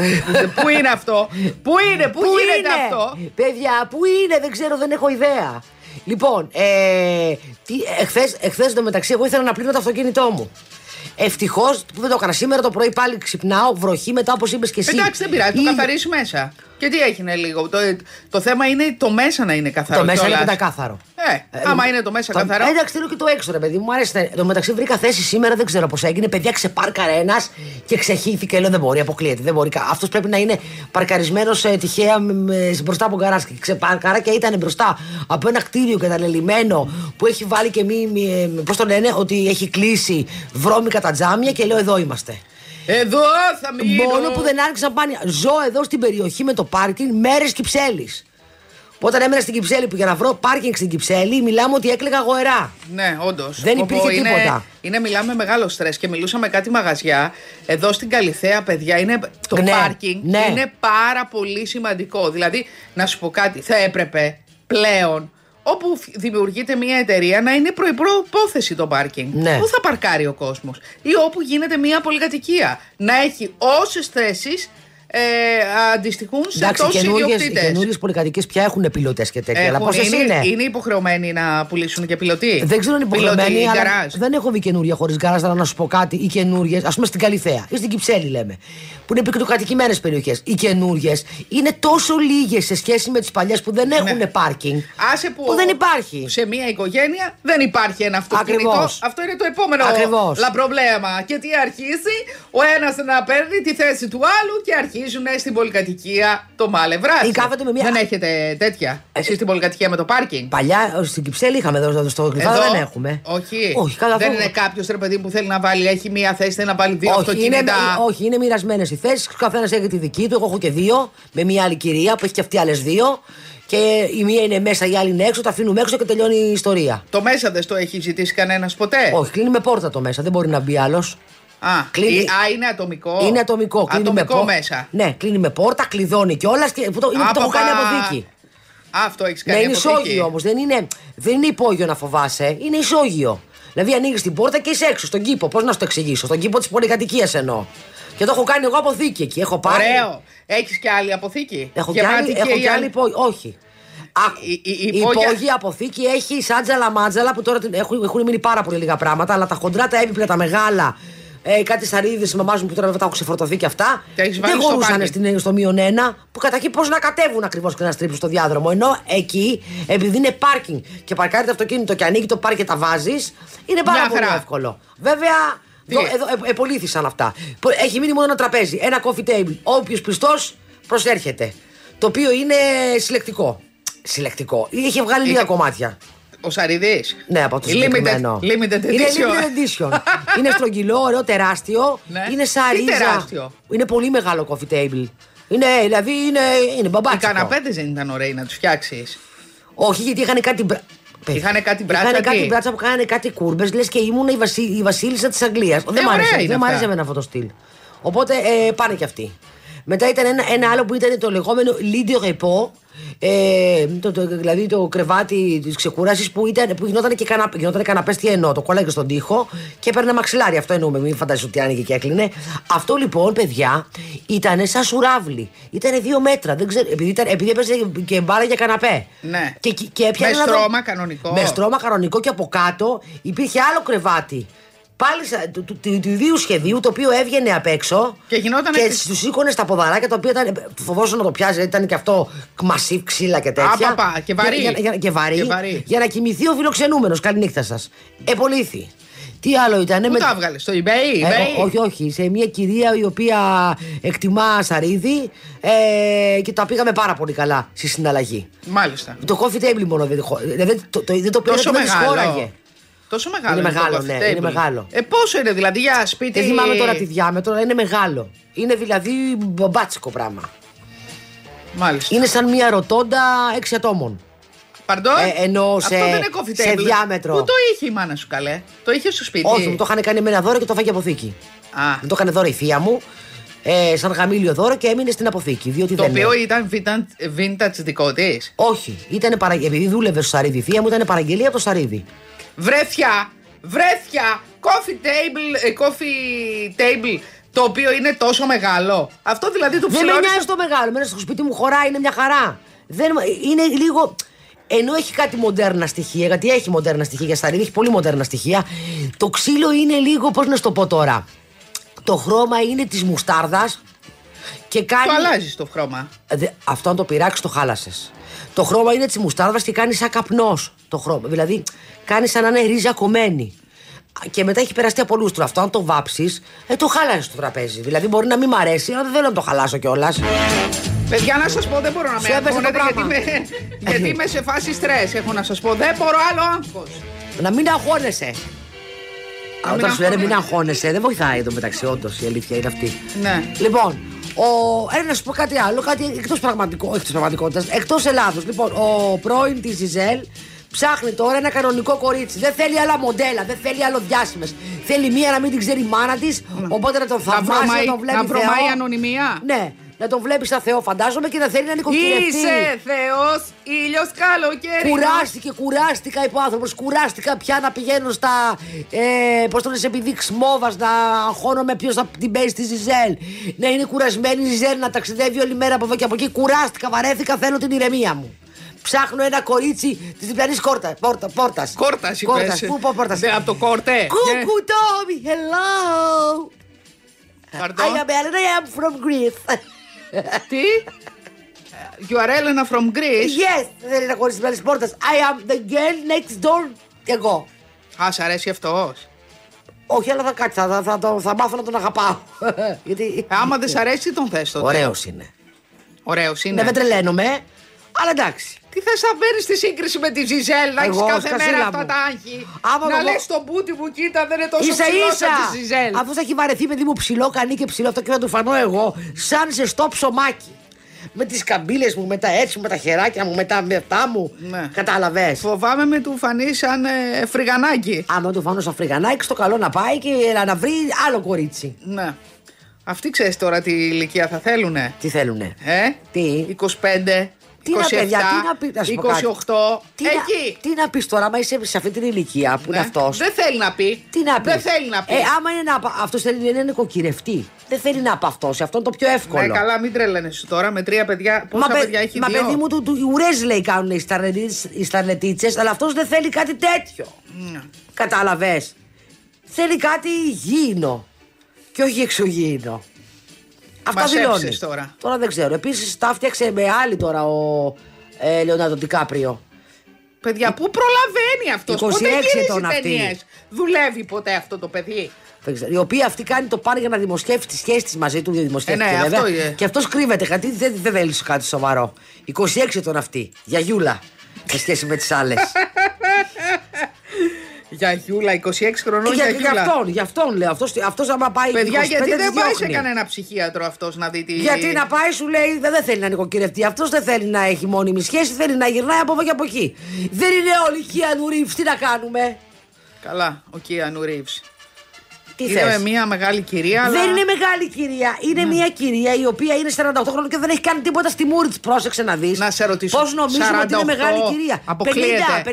πού είναι αυτό, πού είναι, πού, γίνεται αυτό; Παιδιά, πού είναι, δεν ξέρω, δεν έχω ιδέα. Λοιπόν, ε, τι, εχθές, εχθές μεταξύ εγώ ήθελα να πλύνω το αυτοκίνητό μου. Ευτυχώς που δεν το έκανα. Σήμερα το πρωί πάλι ξυπνάω, βροχή μετά όπως είπες και εσύ. Εντάξει, δεν πειράζει, το Ή- καθαρίσει μέσα. Και τι έγινε λίγο. Το, το θέμα είναι το μέσα να είναι καθαρό. Το μέσα είναι κιόλας. πεντακάθαρο. Ε, άμα είναι το μέσα το- καθαρό. Εντάξει, θέλω και το έξω, ρε παιδί μου. Μου αρέσει. Το μεταξύ βρήκα θέση σήμερα, δεν ξέρω πώς έγινε. Παιδιά ξεπάρκαρε ένας και ξεχύθηκε. Λέω δεν μπορεί, αποκλείεται. Δεν μπορεί. Αυτός πρέπει να είναι παρκαρισμένος τυχαία με- με- μπροστά από γκαράζ. Και ξεπάρκαρα και ήταν μπροστά από ένα κτίριο καταλελειμμένο που έχει βάλει και μη. μη Πώς το λένε, ότι έχει κλείσει βρώμικα τα τζάμια και λέω εδώ είμαστε. Εδώ θα μείνω. Μόνο που δεν άνοιξαν πάνια. Ζω εδώ στην περιοχή με το πάρκινγκ μέρες Κυψέλης. Όταν έμενα στην Κυψέλη που για να βρω πάρκινγκ στην Κυψέλη, μιλάμε ότι έκλαιγα γοερά. Ναι, όντως. Δεν υπήρχε είναι, τίποτα. Είναι, μιλάμε μεγάλο στρες και μιλούσαμε κάτι μαγαζιά. Εδώ στην Καλιθέα, παιδιά, είναι, το Ναι, πάρκινγκ ναι. είναι πάρα πολύ σημαντικό. Δηλαδή, να σου πω κάτι, θα έπρεπε πλέον όπου φ- δημιουργείται μια εταιρεία να είναι προπόθεση το πάρκινγκ. Ναι. Πού θα παρκάρει ο κόσμος. Ή όπου γίνεται μια πολυκατοικία. Να έχει όσες θέσεις ε, αντιστοιχούν σε Εντάξει, οι τόσου καινούριε ιδιοκτήτε. πολυκατοικίες πια έχουν πιλωτέ και τέτοια. Αλλά πόσε είναι, είναι; είναι υποχρεωμένοι να πουλήσουν και πιλωτή; Δεν ξέρω αν είναι υποχρεωμένοι, Πιλωτή, αλλά γκαράζ. δεν έχω δει καινούρια χωρίς γκαράζ. Αλλά να σου πω κάτι, οι καινούριες, ας πούμε στην Καλιθέα ή στην Κυψέλη λέμε, που είναι πυκνοκατοικημένε περιοχές. Οι καινούριες είναι τόσο λίγες σε σχέση με τις παλιές που δεν έχουν Ναι. πάρκινγκ. Άσε που, Που δεν υπάρχει. Σε μια οικογένεια δεν υπάρχει ένα αυτοκίνητο. Ακριβώς. Αυτό είναι το επόμενο Ακριβώς. λαμπροβλέμα. Και τι αρχίζει, ο ένας να παίρνει τη θέση του άλλου και αρχίζουν στην πολυκατοικία το μάλευρά. Ή κάθονται με μια- Δεν έχετε τέτοια; Εσείς στην πολυκατοικία με το πάρκινγκ; Παλιά στην Κυψέλη είχαμε εδώ, στο Γλυφάδα δεν έχουμε. Όχι. Όχι, καθόλου. Δεν είναι κάποιος ρε παιδί που θέλει να βάλει, έχει μία θέση, θέλει να βάλει δύο όχι, είναι, αυτοκίνητα. όχι, είναι μοιρασμένες οι θέσεις. Ο καθένας έχει τη δική του. Εγώ έχω και δύο. Με μια άλλη κυρία που έχει και αυτή άλλες δύο. Και η μία είναι μέσα, η άλλη είναι έξω. Τα αφήνουμε έξω και τελειώνει η ιστορία. Το μέσα δεν το έχει ζητήσει κανένας ποτέ; Όχι, κλείνει με πόρτα το μέσα. Δεν μπορεί να μπει άλλος. Α, Κλείνει- ή- α, είναι ατομικό. Είναι ατομικό. Κλείνει Ατομικό με πό- μέσα. Ναι, κλείνει με πόρτα, κλειδώνει κιόλας. Και... που το- Είναι που το έχω Άπαπα. κάνει αποθήκη. Αυτό έχεις Ναι, κάνει. είναι αποθήκη. ισόγειο όμως. Δεν είναι, δεν είναι υπόγειο να φοβάσαι. Είναι ισόγειο. Δηλαδή ανοίγεις την πόρτα και είσαι έξω, στον κήπο. Πώς να σου το εξηγήσω, στον κήπο της πολυκατοικίας εννοώ. Και το έχω κάνει εγώ αποθήκη εκεί. Έχω πάρει. Ωραίο. Έχεις και άλλη αποθήκη. Έχω και Γεμάτη άλλη, έχω η και άλλη άλλη- υπόγεια. Όχι. Άκου, Η- η- η η υπόγεια- υπόγεια αποθήκη έχει σάντζαλα μάτζαλα που τώρα την- έχουν, έχουν μείνει πάρα πολύ λίγα πράγματα. Αλλά τα χοντρά, τα έπιπλα, τα μεγάλα, ε, κάτι σαρίδε με μάζουν που τώρα βέβαια τα έχω ξεφορτωθεί και αυτά. Τα έχεις δεν βάλει στο χωρούσαν πάρκινγκ. στην- στο μείον ένα που κατά εκεί πώς να κατέβουν ακριβώς και να στρίψουν στο διάδρομο. Ενώ εκεί, επειδή είναι πάρκινγκ και παρκάρει το αυτοκίνητο και ανοίγει το πάρκινγκ και τα βάζεις, είναι πάρα Μια πολύ χαρά. εύκολο. Βέβαια, Τι; εδώ, εδώ, ε, επολύθησαν αυτά. Που- Έχει μείνει μόνο ένα τραπέζι, ένα coffee table. Όποιος πιστός προσέρχεται. Το οποίο είναι συλλεκτικό. Συλλεκτικό. Είχε βγάλει λίγα Είχε- κομμάτια. Ο Σαριδής. Ναι, από το limited, συγκεκριμένο. limited edition. Είναι limited edition. είναι στρογγυλό, ωραίο, τεράστιο. Ναι. Είναι σαν Τι ρίζα. τεράστιο; Είναι πολύ μεγάλο coffee table. Είναι, δηλαδή είναι, είναι Οι μπαμπάτσικο. καναπέδε δεν ήταν ωραίοι να τους φτιάξεις. Όχι, γιατί είχαν κάτι. μπρα- Παιδί. Είχανε κάτι μπράτσα, Είχανε τι; κάτι μπράτσα που κάνανε κάτι κούρμπες, λες και ήμουν η, βασί, η βασίλισσα της Αγγλίας. δεν μ' ωραία άρεσε, είναι δεν μ' αυτά. άρεσε εμένα αυτό το στυλ. Οπότε ε, πάνε και αυτοί. Μετά ήταν ένα, ένα άλλο που ήταν το λεγόμενο lit de repos. Ε, το, το, δηλαδή το κρεβάτι της ξεκούρασης που, ήταν, που γινόταν και καναπέ. Γινόταν καναπές, τι εννοώ. Το κόλλαγε στον τοίχο και έπαιρνε μαξιλάρι. Αυτό εννοούμε. Μην φαντάζεσαι ότι άνοιγε και έκλεινε. Αυτό λοιπόν, παιδιά, ήταν σαν σουράβλι. Ήταν δύο μέτρα. Δεν ξέρω, επειδή, ήταν, επειδή έπαιζε και μπάρα για καναπέ. Ναι. Και, και, και έπιανε Με ένα δρο- στρώμα κανονικό. Με στρώμα κανονικό και από κάτω υπήρχε άλλο κρεβάτι. Πάλι σα- του, του, του, του ιδίου σχεδίου το οποίο έβγαινε απ' έξω Και γινότανε και στις- του σήκωνε στα ποδαράκια τα οποία ήταν. Φοβόσουν να το πιάσει, γιατί ήταν και αυτό μασίβ ξύλα και τέτοια. Άπαπα, και βαρύ. Για, για, και βαρύ. Και βαρύ. Για να κοιμηθεί ο φιλοξενούμενος. Καληνύχτα σας. Επολύθη. Τι άλλο ήταν. Πού με- τα έβγαλες, στο eBay. ε, eBay; ό- όχι, όχι. Σε μια κυρία η οποία εκτιμά σαρίδι ε, και τα πήγαμε πάρα πολύ καλά στη συναλλαγή. Μάλιστα. Το coffee table μόνο δεν χω- δηλαδή, το, το, δεν το πήρα Τόσο γιατί δεν της μεγάλο. χώραγε. Τόσο μεγάλο. Είναι το μεγάλο, coffee ναι, table. είναι μεγάλο. Ε, πόσο είναι δηλαδή για σπίτι. Δεν θυμάμαι τώρα τη διάμετρο, αλλά είναι μεγάλο. Είναι δηλαδή μπαμπάτσικο πράγμα. Μάλιστα. Είναι σαν μια ρωτώντα έξι ατόμων. Παντό. Ε, εννοώ Αυτό σε- δεν είναι coffee σε table. διάμετρο. Πού το είχε η μάνα σου καλέ; Το είχε στο σπίτι; Όχι, μου το είχαν κάνει εμένα δώρο και το φάγε αποθήκη. Α, Μου το έκανε δώρο η θεία μου, ε, σαν γαμήλιο δώρο και έμεινε στην αποθήκη. Διότι το δεν οποίο είναι. ήταν vintage, vintage δικό της; Όχι, ήταν παρα... επειδή δούλευε στο Σαρίδι η θεία μου, ήταν παραγγελία από το Σαρίδι. Βρέφια, βρέφια, coffee table, ε, coffee table, το οποίο είναι τόσο μεγάλο. Αυτό δηλαδή του Δεν με ψηλώνεις. νοιάζει το μεγάλο. Μέσα στο σπίτι μου χωράει, είναι μια χαρά. Δεν, είναι λίγο. Ενώ έχει κάτι μοντέρνα στοιχεία, γιατί έχει μοντέρνα στοιχεία για Σαρίδι, έχει πολύ μοντέρνα στοιχεία. Το ξύλο είναι λίγο, πώς να σου το πω τώρα. Το χρώμα είναι της μουστάρδας και κάνει. Το αλλάζει το χρώμα. Δε- αυτό αν το πειράξεις το χάλασες. Το χρώμα είναι της μουστάρδα και κάνει σαν καπνός το χρώμα. Δηλαδή κάνει σαν να είναι ρίζα κομμένη. Και μετά έχει περαστεί από λούστρο. Αυτό αν το βάψεις, ε, το χάλασες το τραπέζι. Δηλαδή μπορεί να μην μ' αρέσει, αλλά δεν θέλω να το χαλάσω κιόλας. Παιδιά, να σας πω, δεν μπορώ να με Σου έπεσε το αγχώνετε γιατί, πράγμα. είμαι, γιατί είμαι σε φάση στρες. Έχω να σας πω, δεν μπορώ άλλο άγχος. Να μην αγχώνεσαι. Να μην Όταν σου λένε μην αγχώνεσαι. αγχώνεσαι, δεν βοηθάει εδώ μεταξύ, όντως η αλήθεια είναι αυτή. Ναι. Λοιπόν, ο... ε, να σου πω κάτι άλλο, κάτι εκτός πραγματικό, όχι της πραγματικότητας, εκτός Ελλάδος. Λοιπόν, ο πρώην της Ιζέλ ψάχνει τώρα ένα κανονικό κορίτσι. Δεν θέλει άλλα μοντέλα, δεν θέλει άλλο διάσημες. Θέλει μία να μην την ξέρει η μάνα της, οπότε να τον Να θαυμάζει, να βρωμάει- τον βλέπει. να βρωμάει Θεό. ανωνυμία; Ναι, να τον βλέπεις σαν Θεό, φαντάζομαι, και να θέλει να νοικοκυρευτεί. Είσαι Θεός, ήλιος καλοκαίρι. Κουράστηκε, κουράστηκα, είπε ο άνθρωπος. Κουράστηκα πια να πηγαίνω στα. Ε, Πώς το λες, επειδή ξμόβα να αγχώνομαι ποιο θα την παίζει στη Ζιζέλ. Να είναι κουρασμένη η Ζιζέλ, να ταξιδεύει όλη μέρα από εδώ και από εκεί. Κουράστηκα, βαρέθηκα, θέλω την ηρεμία μου. Ψάχνω ένα κορίτσι της διπλανής κόρτα. Πόρτα, πόρτας. Κόρτας, είπες. Πού πω πόρτας. Από το κόρτε. Κούκου Τόμι, hello. Pardon? I am Elena, I am from Greece. Τι; You are Elena from Greece. yes, δεν είναι κορίτσι τη διπλανή πόρτα. I am the girl next door. Εγώ. Α, σ' αρέσει αυτός. Όχι, αλλά θα κάτσει, θα, θα, θα, θα μάθω να τον αγαπάω. [laughs] Γιατί... Ε, Άμα δεν σ' αρέσει, τι τον θες τότε. Ωραίος είναι. Ωραίος Ναι, είναι. δεν τρελαίνομαι, αλλά εντάξει. Τι θες να φέρει στη σύγκριση με τη Ζιζέλ, να έχεις Εγώ, κάθε σκασίλα μέρα μου. αυτά τα άγχη. Άμα να εγώ- λες στον μπούτι μου, κοίτα, δεν είναι τόσο σα ψηλός ίσα! σαν τη Ζιζέλ. Αφού θα έχει βαρεθεί παιδί μου ψηλό κανεί και ψηλό αυτό και θα του φανώ εγώ, σαν ζεστό ψωμάκι. Με τις καμπύλες μου, με τα έτσι μου, με τα χεράκια μου, με τα μεφτά μου. Ναι. Κατάλαβες. Φοβάμαι με του φανεί σαν ε, φρυγανάκι. Άμα του φανώ σαν φρυγανάκι, στο καλό να πάει και να- να βρει άλλο κορίτσι. Ναι. Αυτοί ξέρεις τώρα τι ηλικία θα θέλουνε. Τι θέλουνε; Ε; Τι; 25, Τι να, 27, παιδιά, τι να πει, να σου πω κάτι. 28. Τι να, εκεί. τι να πεις τώρα, άμα είσαι σε αυτή την ηλικία που Ναι. είναι αυτός. Δεν θέλει να πει. Τι να πεις. Δεν θέλει να πει. Ε, άμα είναι να αυτός θέλει να είναι νοικοκυρευτή. Δεν θέλει να παυτώσει. Αυτός είναι το πιο εύκολο. Ναι, καλά, μην τρελαίνεσαι τώρα με τρία παιδιά. Πόσα Μα, παι- παιδιά έχει μα δύο; παιδί μου, του, του ουρές λέει κάνουν οι, σταρλετίτσες- οι σταρλετίτσε, αλλά αυτός δεν θέλει κάτι τέτοιο. Ναι. Κατάλαβες. Θέλει κάτι υγιεινό και όχι εξωγήινο. Αυτά Μας δηλώνεις. έψες τώρα. Τώρα δεν ξέρω. Επίσης τα φτιάξε με άλλη τώρα ο ε, Λεωνάδο Τικάπριο. Παιδιά, πού προλαβαίνει αυτός; 26 Πότε γυρίζει ετών αυτή. ταινίες; Δουλεύει ποτέ αυτό το παιδί; Δεν ξέρω. Η οποία αυτή κάνει το πάνε για να δημοσιεύσει τις σχέσεις της μαζί του. Δεν δημοσιεύτηκε Ε, ναι, βέβαια. αυτό είναι. Και αυτός κρύβεται γιατί δεν, δεν θέλει κάτι σοβαρό. 26 ετών αυτή. Για Γιούλα. Σε σχέση με τις άλλες. [laughs] Για Γιούλα, 26 χρονών για, για, για Γιούλα. αυτόν, για αυτόν λέω. Αυτός, αυτός άμα πάει. Παιδιά, 25 γιατί τις δεν πάει σε διώχνει. κανένα ψυχίατρο αυτός να δει τι. Γιατί να πάει, σου λέει, δεν, δεν θέλει να νοικοκυρευτεί. Αυτός δεν θέλει να έχει μόνιμη σχέση, θέλει να γυρνάει από εδώ και από εκεί. Δεν είναι όλη η Κιάνου Ρίβς, τι να κάνουμε; Καλά, ο Κίανου Ρίβς. Τι Είναι θες; μια μεγάλη κυρία, αλλά. Δεν είναι μεγάλη κυρία. Είναι μια κυρία η οποία είναι 48 χρόνων και δεν έχει κάνει τίποτα στη μούρη τη. Πρόσεξε να δεις. Να σε ρωτήσω. Πώς νομίζουμε ότι είναι 48, μεγάλη κυρία; Αποκλείεται. 50, 52.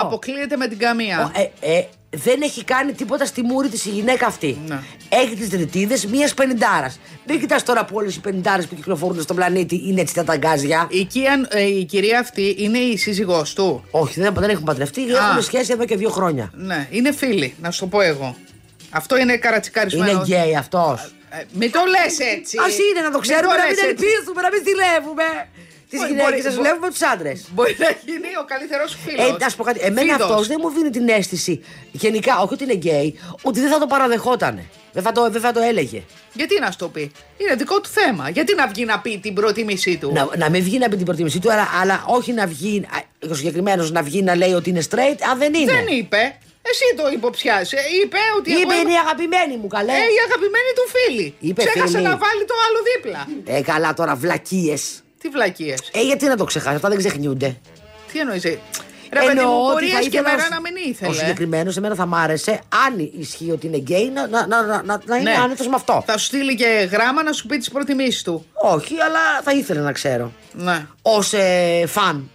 Αποκλείεται με την καμία. Ο, ε, ε, δεν έχει κάνει τίποτα στη μούρη τη η γυναίκα αυτή. Ναι. Έχει τις ρητίδε μιας πενιντάρα. Δεν κοιτάς τώρα που όλες οι πενιντάρε που κυκλοφορούν στον πλανήτη είναι έτσι τα ταγκάζια. Η, Κίαν- ε, η κυρία αυτή είναι η σύζυγός του. Όχι, δεν, δεν έχουν παντρευτεί. Έχουν σχέση εδώ και δύο χρόνια. Ναι, είναι φίλοι, να σου το πω εγώ. Αυτό είναι καρατσικαρισμένο. Είναι γκέι αυτός. Ε, μην το λες έτσι. Α είναι να το ξέρουμε, Μην να λες μην έτσι. ελπίζουμε, να μην ζηλεύουμε. Τις Μπορεί- γυναίκες, μπορεί- σα δουλεύουμε τους άντρες. Μπορεί να γίνει ο καλύτερος φίλος. Ε, να σου πω κάτι. Εμένα αυτός δεν μου δίνει την αίσθηση, γενικά, όχι ότι είναι γκέι, ότι δεν θα το παραδεχότανε. Δεν θα το, δεν θα το έλεγε. Γιατί να σου το πει; Είναι δικό του θέμα. Γιατί να βγει να πει την προτίμησή του; Να, να μην βγει να πει την προτίμησή του, αλλά, αλλά όχι να βγει, α, ο συγκεκριμένος να βγει να λέει ότι είναι straight, αν δεν είναι. Δεν είπε. Εσύ το υποψιάσαι. Είπε ότι. Είπε εγώ είναι η αγαπημένη μου, καλέ. Ε, η αγαπημένη του φίλη. Είπε Ξέχασε φίλη. να βάλει το άλλο δίπλα. Ε, καλά τώρα, βλακίες. Τι βλακίες; Ε, γιατί να το ξεχάσει, αυτά δεν ξεχνιούνται. Τι εννοείς. Ρε παιδί μου, μπορείς θα και ήθελα μέρα ο- να μην Ο ήθελε. συγκεκριμένος εμένα θα μ' άρεσε, αν ισχύει ότι είναι γκέι, να, να, να, να, να είναι Ναι. άνετος με αυτό. Θα σου στείλει και γράμμα να σου πει τις προτιμήσεις του. Όχι, αλλά θα ήθελε να ξέρω. Ναι. Ω ε, φαν.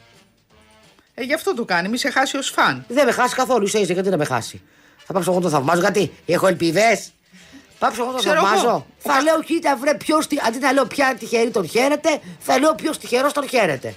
Ε, γι' αυτό το κάνει, μη σε χάσει ως φαν. Δεν με χάσει καθόλου, είσαι, είσαι, γιατί να με χάσει; Θα πάψω εγώ να το θαυμάζω, γιατί έχω ελπίδες. Πάψω εγώ να το Ξέρω εγώ. θαυμάζω. Ο Θα κα- λέω, κοίτα, βρε, ποιος. Αντί να λέω ποια τυχερή τον χαίρεται, θα λέω ποιος τυχερό τον χαίρεται.